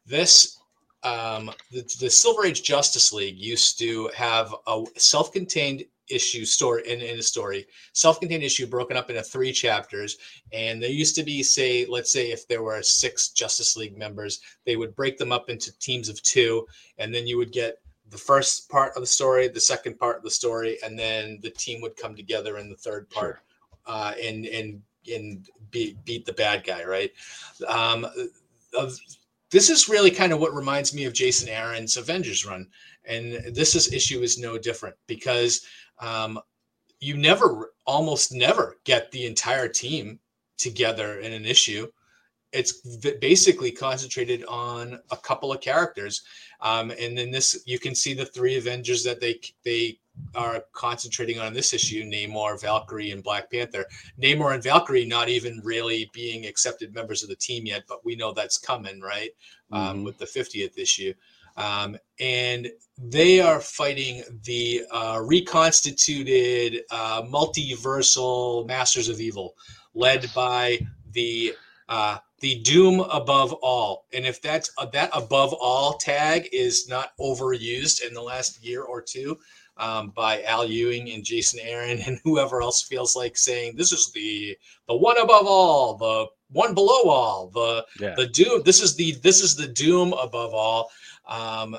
This um, the, the Silver Age Justice League used to have a self-contained issue story in, in a story self-contained issue broken up into three chapters and there used to be say let's say if there were six justice league members they would break them up into teams of two and then you would get the first part of the story the second part of the story and then the team would come together in the third part sure. Uh, and and and beat beat the bad guy right? Um, of this is really kind of what reminds me of Jason Aaron's Avengers run, and this is issue is no different because um, you never, almost never, get the entire team together in an issue. It's basically concentrated on a couple of characters, um, and then this you can see the three Avengers that they they are concentrating on this issue Namor, Valkyrie, and Black Panther. Namor and Valkyrie not even really being accepted members of the team yet, but we know that's coming, right? Um, mm-hmm. with the 50th issue. Um, and they are fighting the uh, reconstituted uh, multiversal Masters of Evil, led by the uh, the Doom above all. And if that's uh, that above all tag is not overused in the last year or two, um, by Al Ewing and Jason Aaron and whoever else feels like saying this is the the one above all, the one below all, the yeah. the doom. This is the this is the doom above all. Um,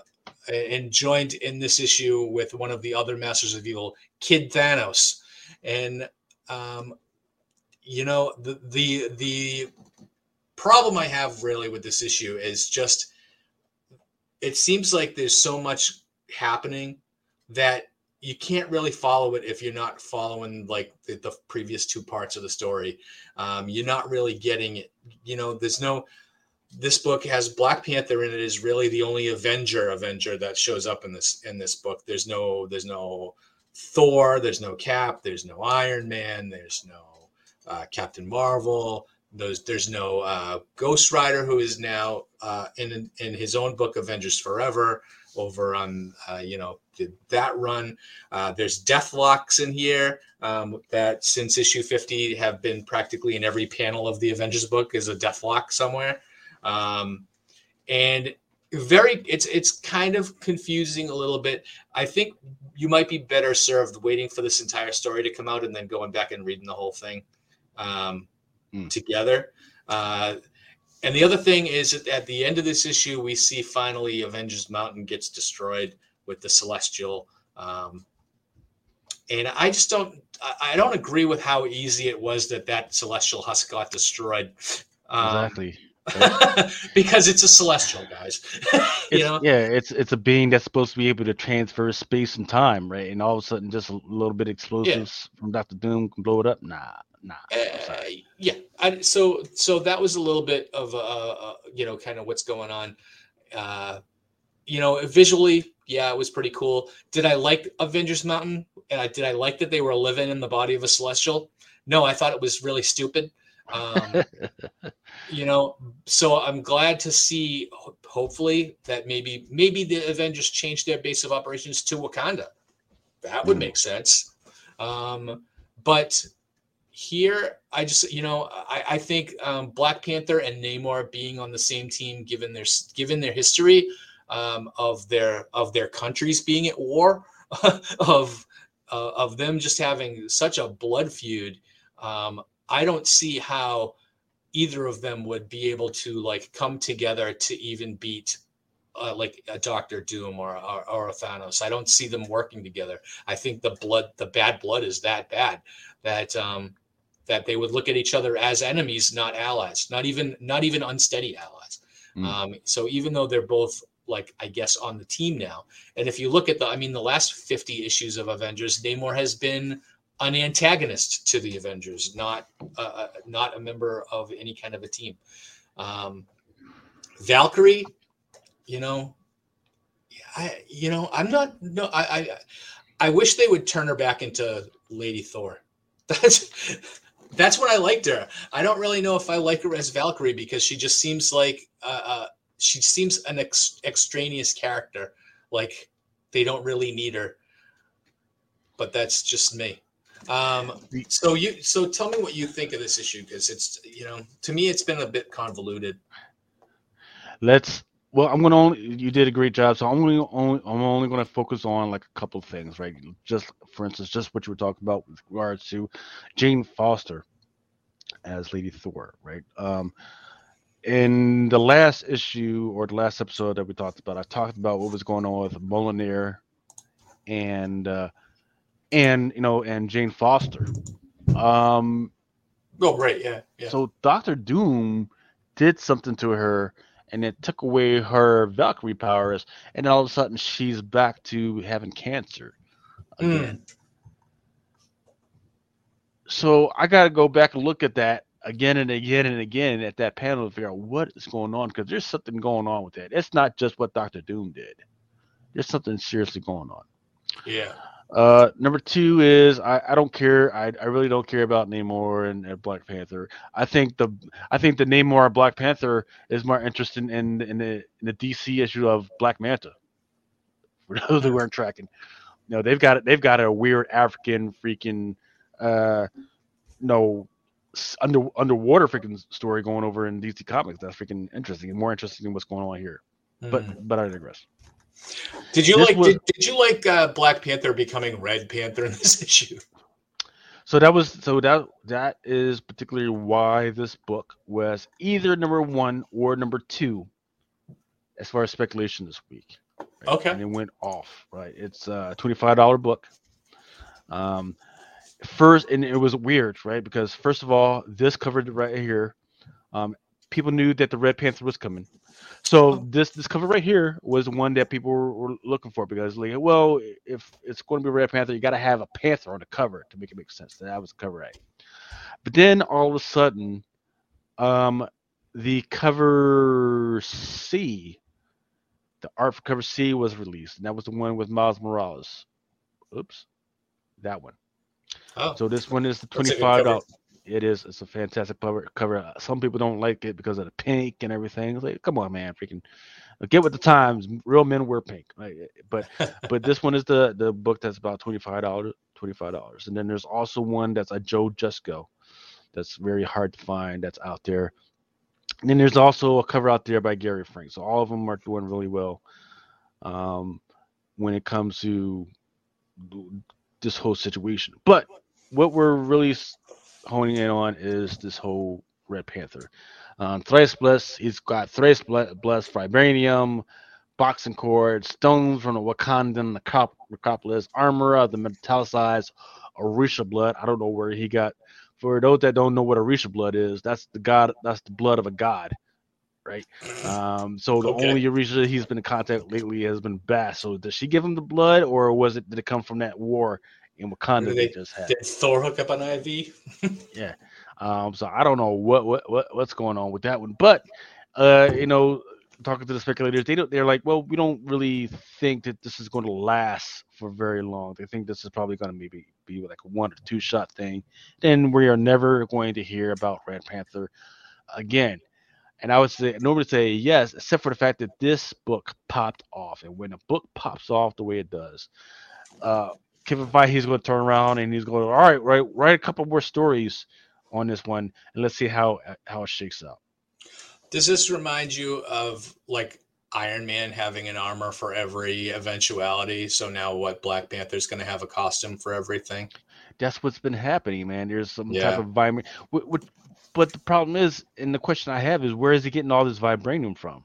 and joined in this issue with one of the other Masters of Evil, Kid Thanos, and um, you know the the the problem I have really with this issue is just it seems like there's so much happening that you can't really follow it if you're not following like the, the previous two parts of the story. Um, you're not really getting it. You know, there's no. This book has Black Panther in it. Is really the only Avenger Avenger that shows up in this in this book. There's no there's no Thor. There's no Cap. There's no Iron Man. There's no uh, Captain Marvel. Those there's no uh, Ghost Rider who is now uh, in in his own book Avengers Forever over on uh, you know that run. Uh, there's Deathlocks in here um, that since issue 50 have been practically in every panel of the Avengers book is a Deathlock somewhere. Um, and very it's it's kind of confusing a little bit. I think you might be better served waiting for this entire story to come out and then going back and reading the whole thing um, mm. together. Uh, and the other thing is that at the end of this issue, we see finally Avengers Mountain gets destroyed with the Celestial. Um, and I just don't, I don't agree with how easy it was that that Celestial husk got destroyed. Um, exactly. <laughs> because it's a celestial, guys. <laughs> you know? Yeah, it's it's a being that's supposed to be able to transfer space and time, right? And all of a sudden, just a little bit explosives yeah. from Doctor Doom can blow it up. Nah, nah. Uh, yeah. I, so so that was a little bit of a, a you know kind of what's going on. Uh, you know, visually, yeah, it was pretty cool. Did I like Avengers Mountain? Uh, did I like that they were living in the body of a celestial? No, I thought it was really stupid. Um, <laughs> you know, so I'm glad to see, hopefully, that maybe maybe the Avengers change their base of operations to Wakanda. That would mm. make sense. Um, but here, I just you know, I, I think um, Black Panther and Namor being on the same team, given their given their history, um, of their of their countries being at war, <laughs> of uh, of them just having such a blood feud. Um, I don't see how either of them would be able to like come together to even beat uh, like a Doctor Doom or, or, or a Thanos. I don't see them working together. I think the blood, the bad blood, is that bad that um, that they would look at each other as enemies, not allies, not even not even unsteady allies. Mm. Um, so even though they're both like I guess on the team now. And if you look at the, I mean, the last 50 issues of Avengers, Namor has been an antagonist to the Avengers, not uh, not a member of any kind of a team. Um, Valkyrie, you know, I you know I'm not no I I I wish they would turn her back into Lady Thor. <laughs> That's that's when I liked her. I don't really know if I like her as Valkyrie because she just seems like uh, uh, she seems an ex- extraneous character. Like they don't really need her. But that's just me. Um, so you so tell me what you think of this issue because it's you know to me it's been a bit convoluted. Let's well, I'm gonna only. You did a great job, so I'm only, only I'm only gonna focus on like a couple things, right? Just for instance, just what you were talking about with regards to Jane Foster as Lady Thor, right? Um, in the last issue or the last episode that we talked about, I talked about what was going on with Mjolnir and uh, and you know and Jane Foster. Um, oh right, yeah, yeah. So Doctor Doom did something to her and it took away her Valkyrie powers, and all of a sudden she's back to having cancer again. Mm. So I got to go back and look at that again and again and again at that panel to figure out what is going on because there's something going on with that. It's not just what Doctor Doom did. There's something seriously going on. Yeah. Uh, number two is I, I don't care. I, I really don't care about Namor and, and, Black Panther. I think the I think the Namor Black Panther is more interesting in in the in the DC issue of Black Manta. For <laughs> those who weren't tracking, you know they've got they've got a weird African freaking uh no under underwater freaking story going over in DC Comics. That's freaking interesting and more interesting than what's going on here. Mm-hmm. But but I digress. Did you this like? Was, did, did you like uh, Black Panther becoming Red Panther in this <laughs> issue? So that was so that that is particularly why this book was either number one or number two, as far as speculation this week. Right? Okay, and it went off. Right, it's a twenty-five dollar book. Um, first, and it was weird, right? Because first of all, this covered right here. Um, people knew that the Red Panther was coming. So oh. this this cover right here was one that people were, were, looking for because like, well, if it's going to be Red Panther, you got to have a panther on the cover to make it make sense. That was cover A. But then all of a sudden, um, the cover C, the art for cover C was released, and that was the one with Miles Morales. Oops, that one. Oh, so this one is the twenty-five dollars. It is. It's a fantastic cover. Cover. Some people don't like it because of the pink and everything. It's like, come on, man, freaking get with the times. Real men wear pink. Like, but <laughs> but this one is the the book that's about twenty five dollars. Twenty five dollars. And then there's also one that's a Joe Jusko. That's very hard to find. That's out there. And then there's also a cover out there by Gary Frank. So all of them are doing really well. Um, when it comes to this whole situation. But what we're really honing in on is this whole Red Panther. Um, Thrice Blessed, he's got Thrice Blessed Vibranium, boxing cord, stones from the Wakandan necropolis, armor of the metallicized Orisha blood. I don't know where he got. For those that don't know what Orisha blood is, that's the god. That's the blood of a god, right? Um, so the okay. only Orisha he's been in contact lately has been Bast. So does she give him the blood, or was it did it come from that war in Wakanda they, just had. Did Thor hook up an IV? <laughs> yeah. Um, so I don't know what, what what what's going on with that one, but uh, you know, talking to the speculators, they don't. They're like, well, we don't really think that this is going to last for very long. They think this is probably going to maybe be like a one or two shot thing. Then we are never going to hear about Red Panther again. And I would say normally say yes, except for the fact that this book popped off. And when a book pops off the way it does, uh, Kevin Feige going to turn around and he's going, all right, write write a couple more stories on this one, and let's see how how it shakes out. Does this remind you of like Iron Man having an armor for every eventuality? So now what? Black Panther's going to have a costume for everything. That's what's been happening, man. There's some yeah. type of environment. But the problem is, and the question I have is, where is he getting all this vibranium from?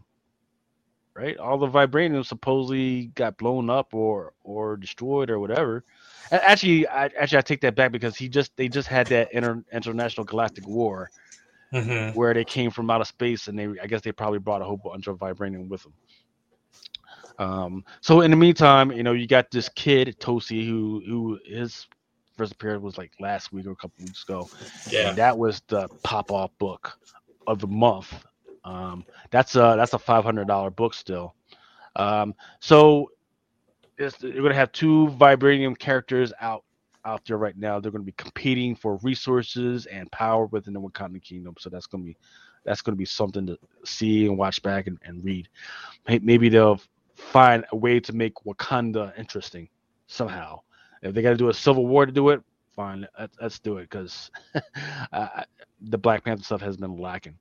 right? All the vibranium supposedly got blown up or or destroyed or whatever. Actually, I actually I take that back because he just they just had that inter, international galactic war mm-hmm. where they came from out of space and they I guess they probably brought a whole bunch of vibranium with them. Um, so in the meantime, you know, you got this kid Tosi who who his first appearance was like last week or a couple weeks ago. Yeah, and that was the pop off book of the month um, that's a that's a five hundred dollar book still. Um, so it's, you're going to have two vibranium characters out out there right now. They're going to be competing for resources and power within the Wakanda Kingdom. So that's going to be that's going to be something to see and watch back and, and read. Maybe they'll find a way to make Wakanda interesting somehow. If they got to do a civil war to do it, fine, let's, do it because uh, <laughs> the Black Panther stuff has been lacking.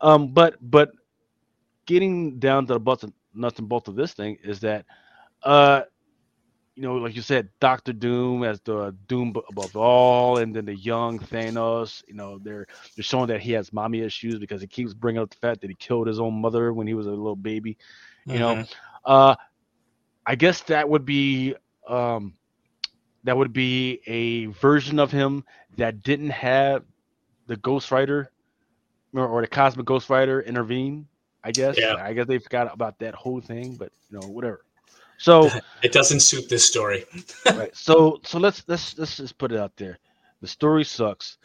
Um, but but getting down to the butts and nuts and bolts of this thing is that, uh, you know, like you said, Doctor Doom as the Doom above all, and then the young Thanos. You know, they're they're showing that he has mommy issues because he keeps bringing up the fact that he killed his own mother when he was a little baby. You mm-hmm. know, uh, I guess that would be um, that would be a version of him that didn't have the Ghost Rider or, or the Cosmic Ghost Rider intervene. I guess. Yeah. I guess they forgot about that whole thing, but you know, whatever. So <laughs> it doesn't suit this story. <laughs> right. So so let's let's let's just put it out there. The story sucks.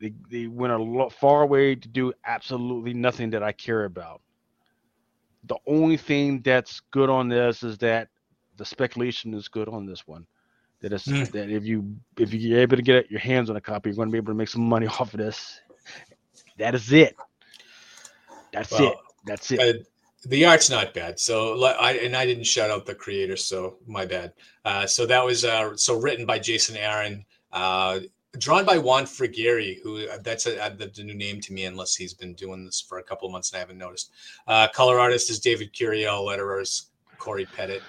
They they went a lot far away to do absolutely nothing that I care about. The only thing that's good on this is that the speculation is good on this one. That is mm. that if you if you're able to get your hands on a copy, you're going to be able to make some money <laughs> off of this. That is it. That's well, it. That's it. Uh, the art's not bad. So I and I didn't shout out the creator, so my bad. Uh, so that was uh, so written by Jason Aaron, uh, drawn by Juan Frigeri, who uh, that's a, a, the new name to me, unless he's been doing this for a couple of months and I haven't noticed. Uh, color artist is David Curiel, letterers Cory Petit,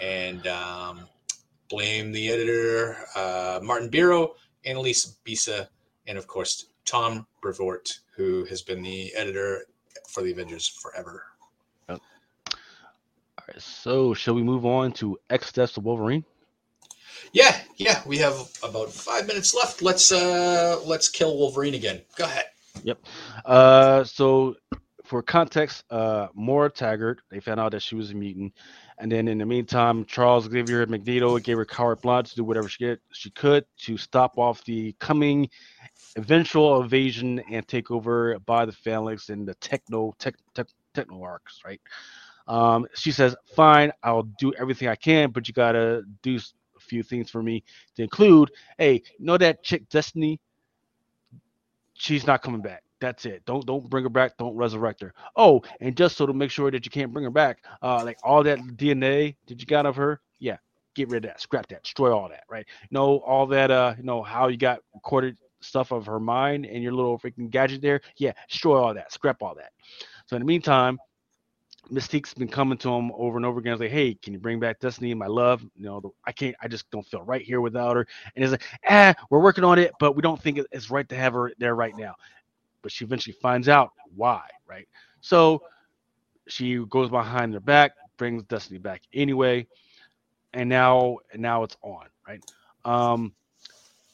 and um, blame the editor uh, Martin Biro, Annalise Bissa, and of course Tom Brevoort, who has been the editor for the Avengers forever. Yep. All right, so shall we move on to X Deaths of Wolverine? Yeah, yeah, we have about five minutes left. Let's uh let's kill Wolverine again. Go ahead. Yep. Uh, so for context, uh, Moira Taggart, they found out that she was a mutant, and then in the meantime, Charles Xavier Magneto gave her carte blanche to do whatever she get, she could to stop off the coming eventual invasion and takeover by the Phalanx and the techno tech, tech techno arcs, right? Um, she says, "Fine, I'll do everything I can, but you gotta do a few things for me to include. Hey, know that chick Destiny? She's not coming back. That's it. Don't don't bring her back. Don't resurrect her. Oh, and just so to make sure that you can't bring her back, uh, like all that DNA that you got of her, yeah, get rid of that, scrap that, destroy all that, right? You know all that, uh, you know how you got recorded stuff of her mind and your little freaking gadget there, yeah, destroy all that, scrap all that. So in the meantime, Mystique's been coming to him over and over again. Like, hey, can you bring back Destiny, my love? You know, I can't, I just don't feel right here without her. And he's like, ah, we're working on it, but we don't think it's right to have her there right now. But she eventually finds out why, right? So she goes behind their back, brings Destiny back anyway, and now, now it's on, right? Um,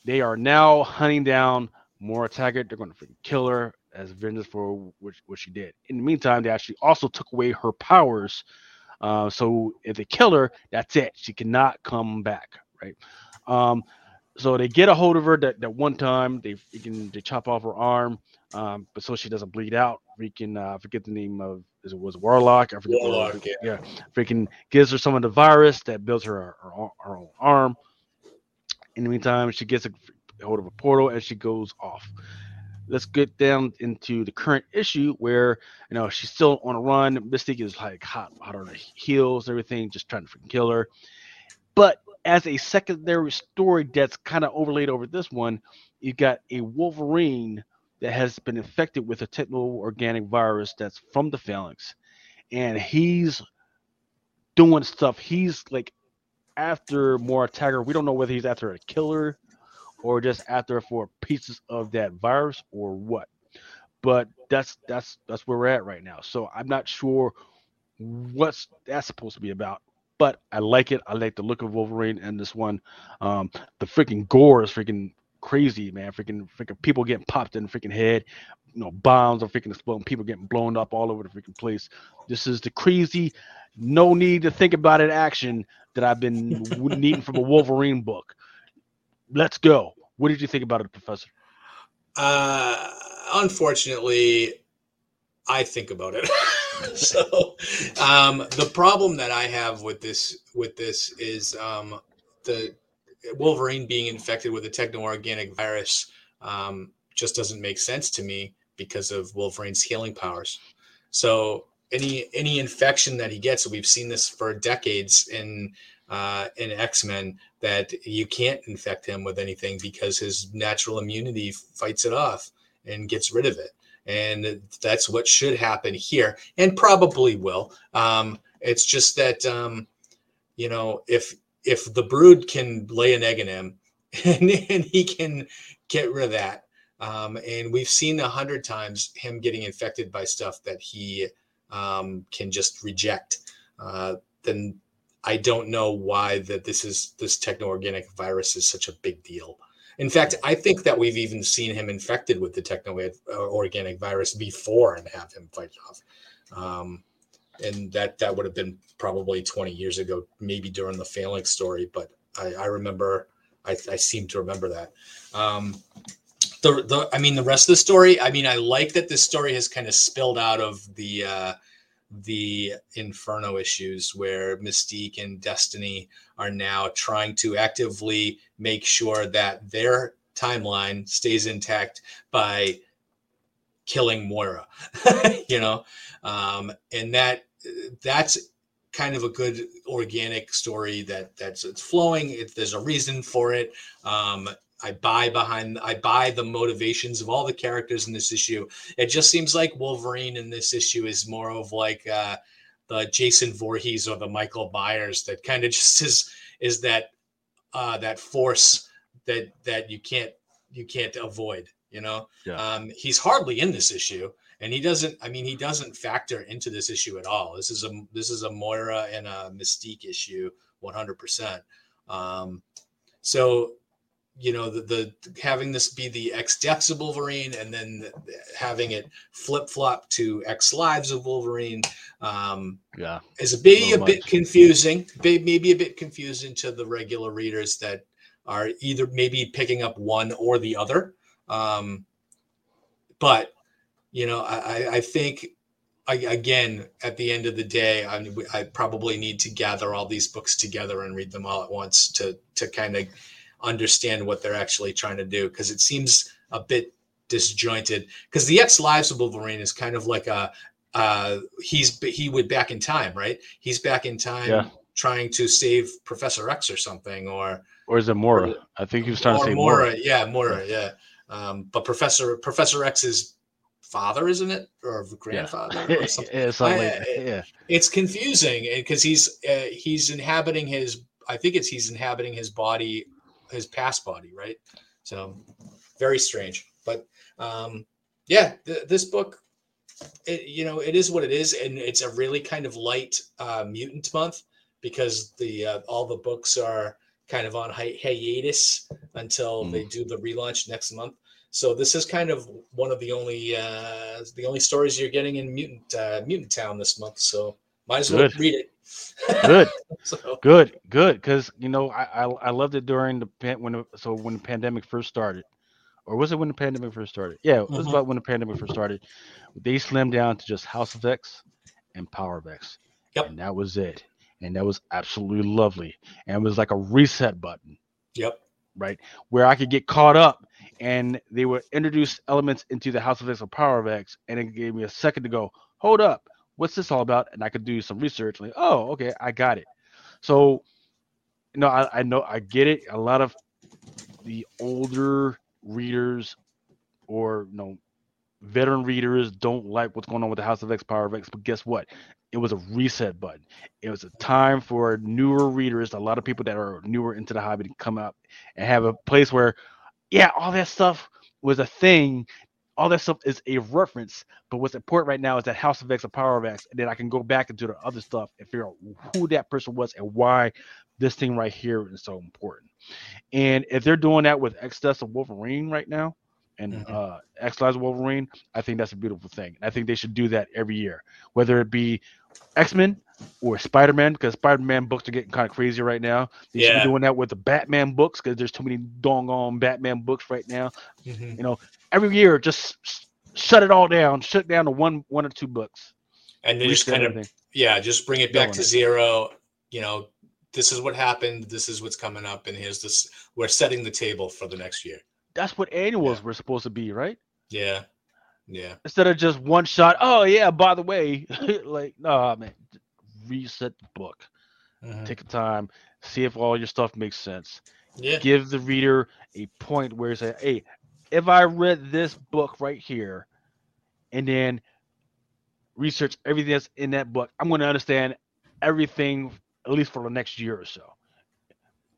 they are now hunting down Moira Taggart. They're going to freaking kill her as vengeance for what, what she did. In the meantime, they actually also took away her powers. Uh, so if they kill her, that's it. She cannot come back, right? Um, so they get a hold of her that, that one time. They can they chop off her arm, um, but so she doesn't bleed out. Freaking uh, forget the name of is it was Warlock. I forget. Warlock, yeah. yeah. Freaking gives her some of the virus that builds her her, her, her own arm. In the meantime, she gets a hold of a portal and she goes off. Let's get down into the current issue where you know she's still on a run. Mystique is like hot, hot on her heels, everything, just trying to freaking kill her. But as a secondary story that's kind of overlaid over this one, you've got a Wolverine that has been infected with a techno organic virus that's from the phalanx, and he's doing stuff. He's like after Moira Taggart. We don't know whether he's after a killer or just after for pieces of that virus or what. But that's that's that's where we're at right now. So I'm not sure what's that's supposed to be about. But I like it. I like the look of Wolverine and this one. Um, the freaking gore is freaking crazy, man. Freaking freaking people getting popped in the freaking head. You know, bombs are freaking exploding. People getting blown up all over the freaking place. This is the crazy, no need to think about it action that I've been <laughs> needing from a Wolverine book. Let's go. What did you think about it, Professor? Uh, unfortunately, I think about it. <laughs> so um, the problem that I have with this with this is um, the Wolverine being infected with a techno-organic virus um, just doesn't make sense to me because of Wolverine's healing powers. So any any infection that he gets, we've seen this for decades in uh, in X Men that you can't infect him with anything because his natural immunity fights it off and gets rid of it. And that's what should happen here, and probably will. Um, it's just that um, you know if if the Brood can lay an egg in him, <laughs> and, and he can get rid of that, um, and we've seen a hundred times him getting infected by stuff that he um, can just reject, uh, then I don't know why that this is this techno-organic virus is such a big deal. In fact, I think that we've even seen him infected with the techno-organic virus before and have him fight off. Um, and that that would have been probably 20 years ago, maybe during the Phalanx story. But I, I remember, I, I, seem to remember that. Um, the, the, I mean, the rest of the story. I mean, I like that this story has kind of spilled out of the uh, the Inferno issues where Mystique and Destiny are now trying to actively make sure that their timeline stays intact by killing Moira, <laughs> you know, um, and that that's kind of a good organic story that that's it's flowing. If there's a reason for it, um, I buy behind I buy the motivations of all the characters in this issue. It just seems like Wolverine in this issue is more of like uh, the Jason Voorhees or the Michael Myers that kind of <laughs> just is is that uh, that force that that you can't you can't avoid. You know, yeah. um, he's hardly in this issue, and he doesn't. I mean, he doesn't factor into this issue at all. This is a this is a Moira and a Mystique issue, one hundred percent. Um, so you know the, the having this be the X deaths of Wolverine and then having it flip flop to X lives of Wolverine. Um, yeah, is a, maybe a bit confusing. Maybe a bit confusing to the regular readers that are either maybe picking up one or the other. Um, but you know, I, I think I, again at the end of the day, I, I probably need to gather all these books together and read them all at once to to kind of understand what they're actually trying to do because it seems a bit disjointed. Because the X Lives of Wolverine is kind of like a uh, he's he would back in time, right? He's back in time yeah. trying to save Professor X or something, or or is it Moira? I think he was trying to say Moira. Moira. Yeah, Moira. Yeah, um, but Professor Professor X's father, isn't it, or grandfather? Yeah, or something. <laughs> yeah, something like yeah. It's confusing because he's uh, he's inhabiting his. I think it's he's inhabiting his body his past body, right? So very strange. But um, yeah, th- this book, it, you know, it is what it is, and it's a really kind of light uh, mutant month because the uh, all the books are kind of on hi- hiatus until mm. they do the relaunch next month. So this is kind of one of the only uh, the only stories you're getting in mutant uh, mutant town this month. So might as well Good. read it good, <laughs> so. good, good. Because you know, I, I, I loved it during the pan when so when the pandemic first started, or was it when the pandemic first started? Yeah, it was mm-hmm. about when the pandemic first started. They slimmed down to just House of X and Power of X, yep. and that was it. And that was absolutely lovely, and it was like a reset button. Yep. Right, where I could get caught up, and they would introduce elements into the House of X or Power of X, and it gave me a second to go. Hold up, what's this all about? And I could do some research. Like, oh, okay, I got it. So, you know, I, I know I get it. A lot of the older readers or you know veteran readers don't like what's going on with the House of X, Power of X. But guess what? It was a reset button. It was a time for newer readers, a lot of people that are newer into the hobby to come up and have a place where, yeah, all that stuff was a thing all that stuff is a reference. But what's important right now is that House of X and Power of X, and then I can go back into the other stuff and figure out who that person was and why this thing right here is so important. And if they're doing that with X Deaths of Wolverine right now, and mm-hmm. uh, X Lives of Wolverine, I think that's a beautiful thing. I think they should do that every year, whether it be X Men or Spider Man, because Spider Man books are getting kind of crazy right now. They yeah. should be doing that with the Batman books because there's too many doggone Batman books right now. Mm-hmm. You know, every year just shut it all down, shut down to one one or two books. and then just kind of yeah, just bring it back Going to it. zero. You know, this is what happened. This is what's coming up, and here's this. We're setting the table for the next year. That's what annuals Yeah. were supposed to be, right? Yeah, yeah, Instead of just one shot. Oh yeah, by the way, <laughs> like no man, reset the book. Mhm. Take the time, see if all your stuff makes sense. yeah, Give the reader a point where you say, "Hey, if I read this book right here, and then research everything that's in that book, I'm going to understand everything at least for the next year or so."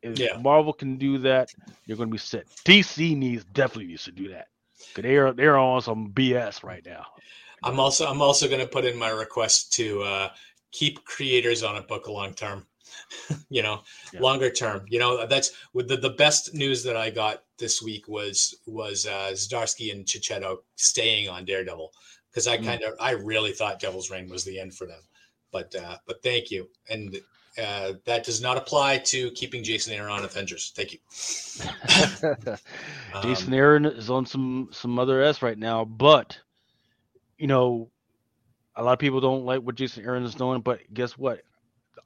If Yeah. Marvel can do that, you're going to be set. DC needs definitely needs to do that because they're they're on some BS right now. I'm also I'm also going to put in my request to uh, keep creators on a book a long term. <laughs> you know, Yeah. longer term. You know, that's with the, the best news that I got this week was was uh, Zdarsky and Checchetto staying on Daredevil because I Mm. kind of I really thought Devil's Reign was the end for them. But uh, but thank you, and uh, that does not apply to keeping Jason Aaron on Avengers. Thank you. <laughs> <laughs> Jason Um, Aaron is on some some other S right now, but you know, a lot of people don't like what Jason Aaron is doing. But guess what?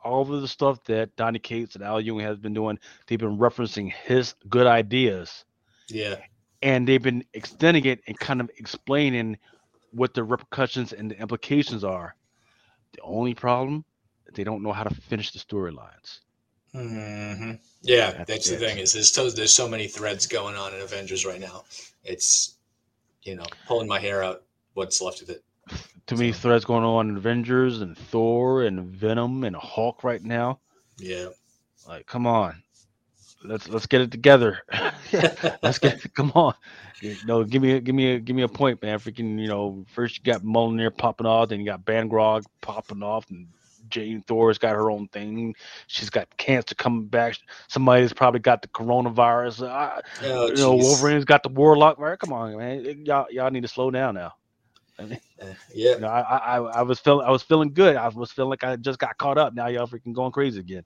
All of the stuff that Donny Cates and Al Ewing has been doing, they've been referencing his good ideas, yeah, and they've been extending it and kind of explaining what the repercussions and the implications are. The only problem, they don't know how to finish the storylines. hmm Yeah, That's that's, the thing is there's so there's so many threads going on in Avengers right now. It's you know pulling my hair out. What's left of it? Too many threads going on in Avengers and Thor and Venom and Hulk right now. Yeah, Like, come on, let's let's get it together. <laughs> let's get <laughs> come on. No, give me a, give me a give me a point, man. Freaking, you know, first you got Mjolnir popping off, then you got Bangrog popping off, and Jane Thor's got her own thing. She's got cancer coming back. Somebody's probably got the coronavirus. Uh, oh, you know. Wolverine's got the Warlock. Right? Come on, man. Y'all y'all need to slow down now. <laughs> Uh, yeah, You know, I, I I- I was feeling I was feeling good. I was feeling like I just got caught up. Now y'all freaking going crazy again.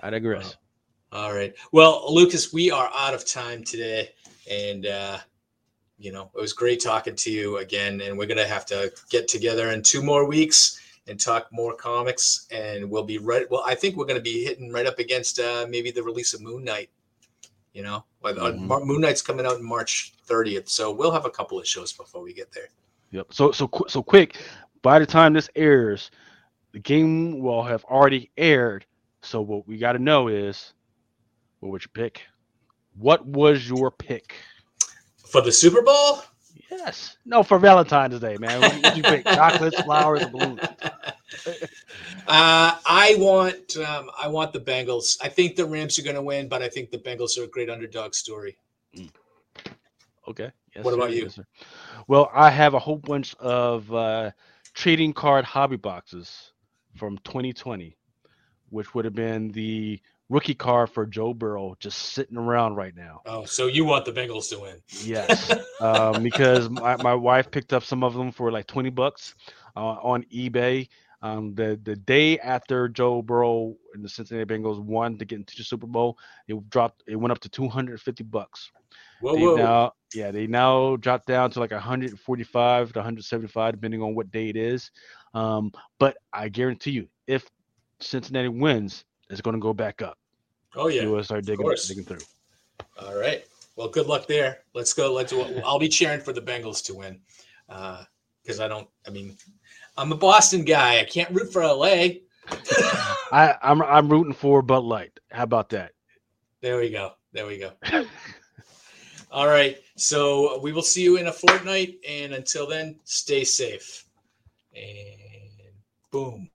I digress. All right. Well, Lucas, we are out of time today, and uh, you know it was great talking to you again. And we're gonna have to get together in two more weeks and talk more comics. And we'll be right. Well, I think we're gonna be hitting right up against uh, maybe the release of Moon Knight. You know, uh, Mhm. Moon Knight's coming out in March 30th, so we'll have a couple of shows before we get there. Yep. So so so quick. By the time this airs, the game will have already aired. So what we got to know is, what would you pick? What was your pick? For the Super Bowl, Yes. No, for Valentine's Day, man. What did you pick? <laughs> Chocolates, flowers, balloons? <laughs> Uh, I want um, I want the Bengals. I think the Rams are going to win, but I think the Bengals are a great underdog story. Okay. Yes, What sir. about you? Yes. Well, I have a whole bunch of uh, trading card hobby boxes from 2020, which would have been the rookie card for Joe Burrow just sitting around right now. Oh, so you want the Bengals to win? Yes, um, <laughs> because my, my wife picked up some of them for like 20 bucks uh, on eBay. Um, the the day after Joe Burrow and the Cincinnati Bengals won to get into the Super Bowl, it dropped. It went up to 250 bucks. Whoa, They whoa! now, yeah, they now drop down to like 145 to 175, depending on what day it is. Um, but I guarantee you, if Cincinnati wins, it's going to go back up. oh yeah. we'll start digging, digging through. All right. Well, good luck there. Let's go. Let's. I'll be cheering for the Bengals to win, because I don't. I mean, I'm a Boston guy. I can't root for LA. <laughs> I, I'm I'm rooting for Bud Light. How about that? There we go. There we go. <laughs> All right. So we will see you in a fortnight. And until then, stay safe. And boom.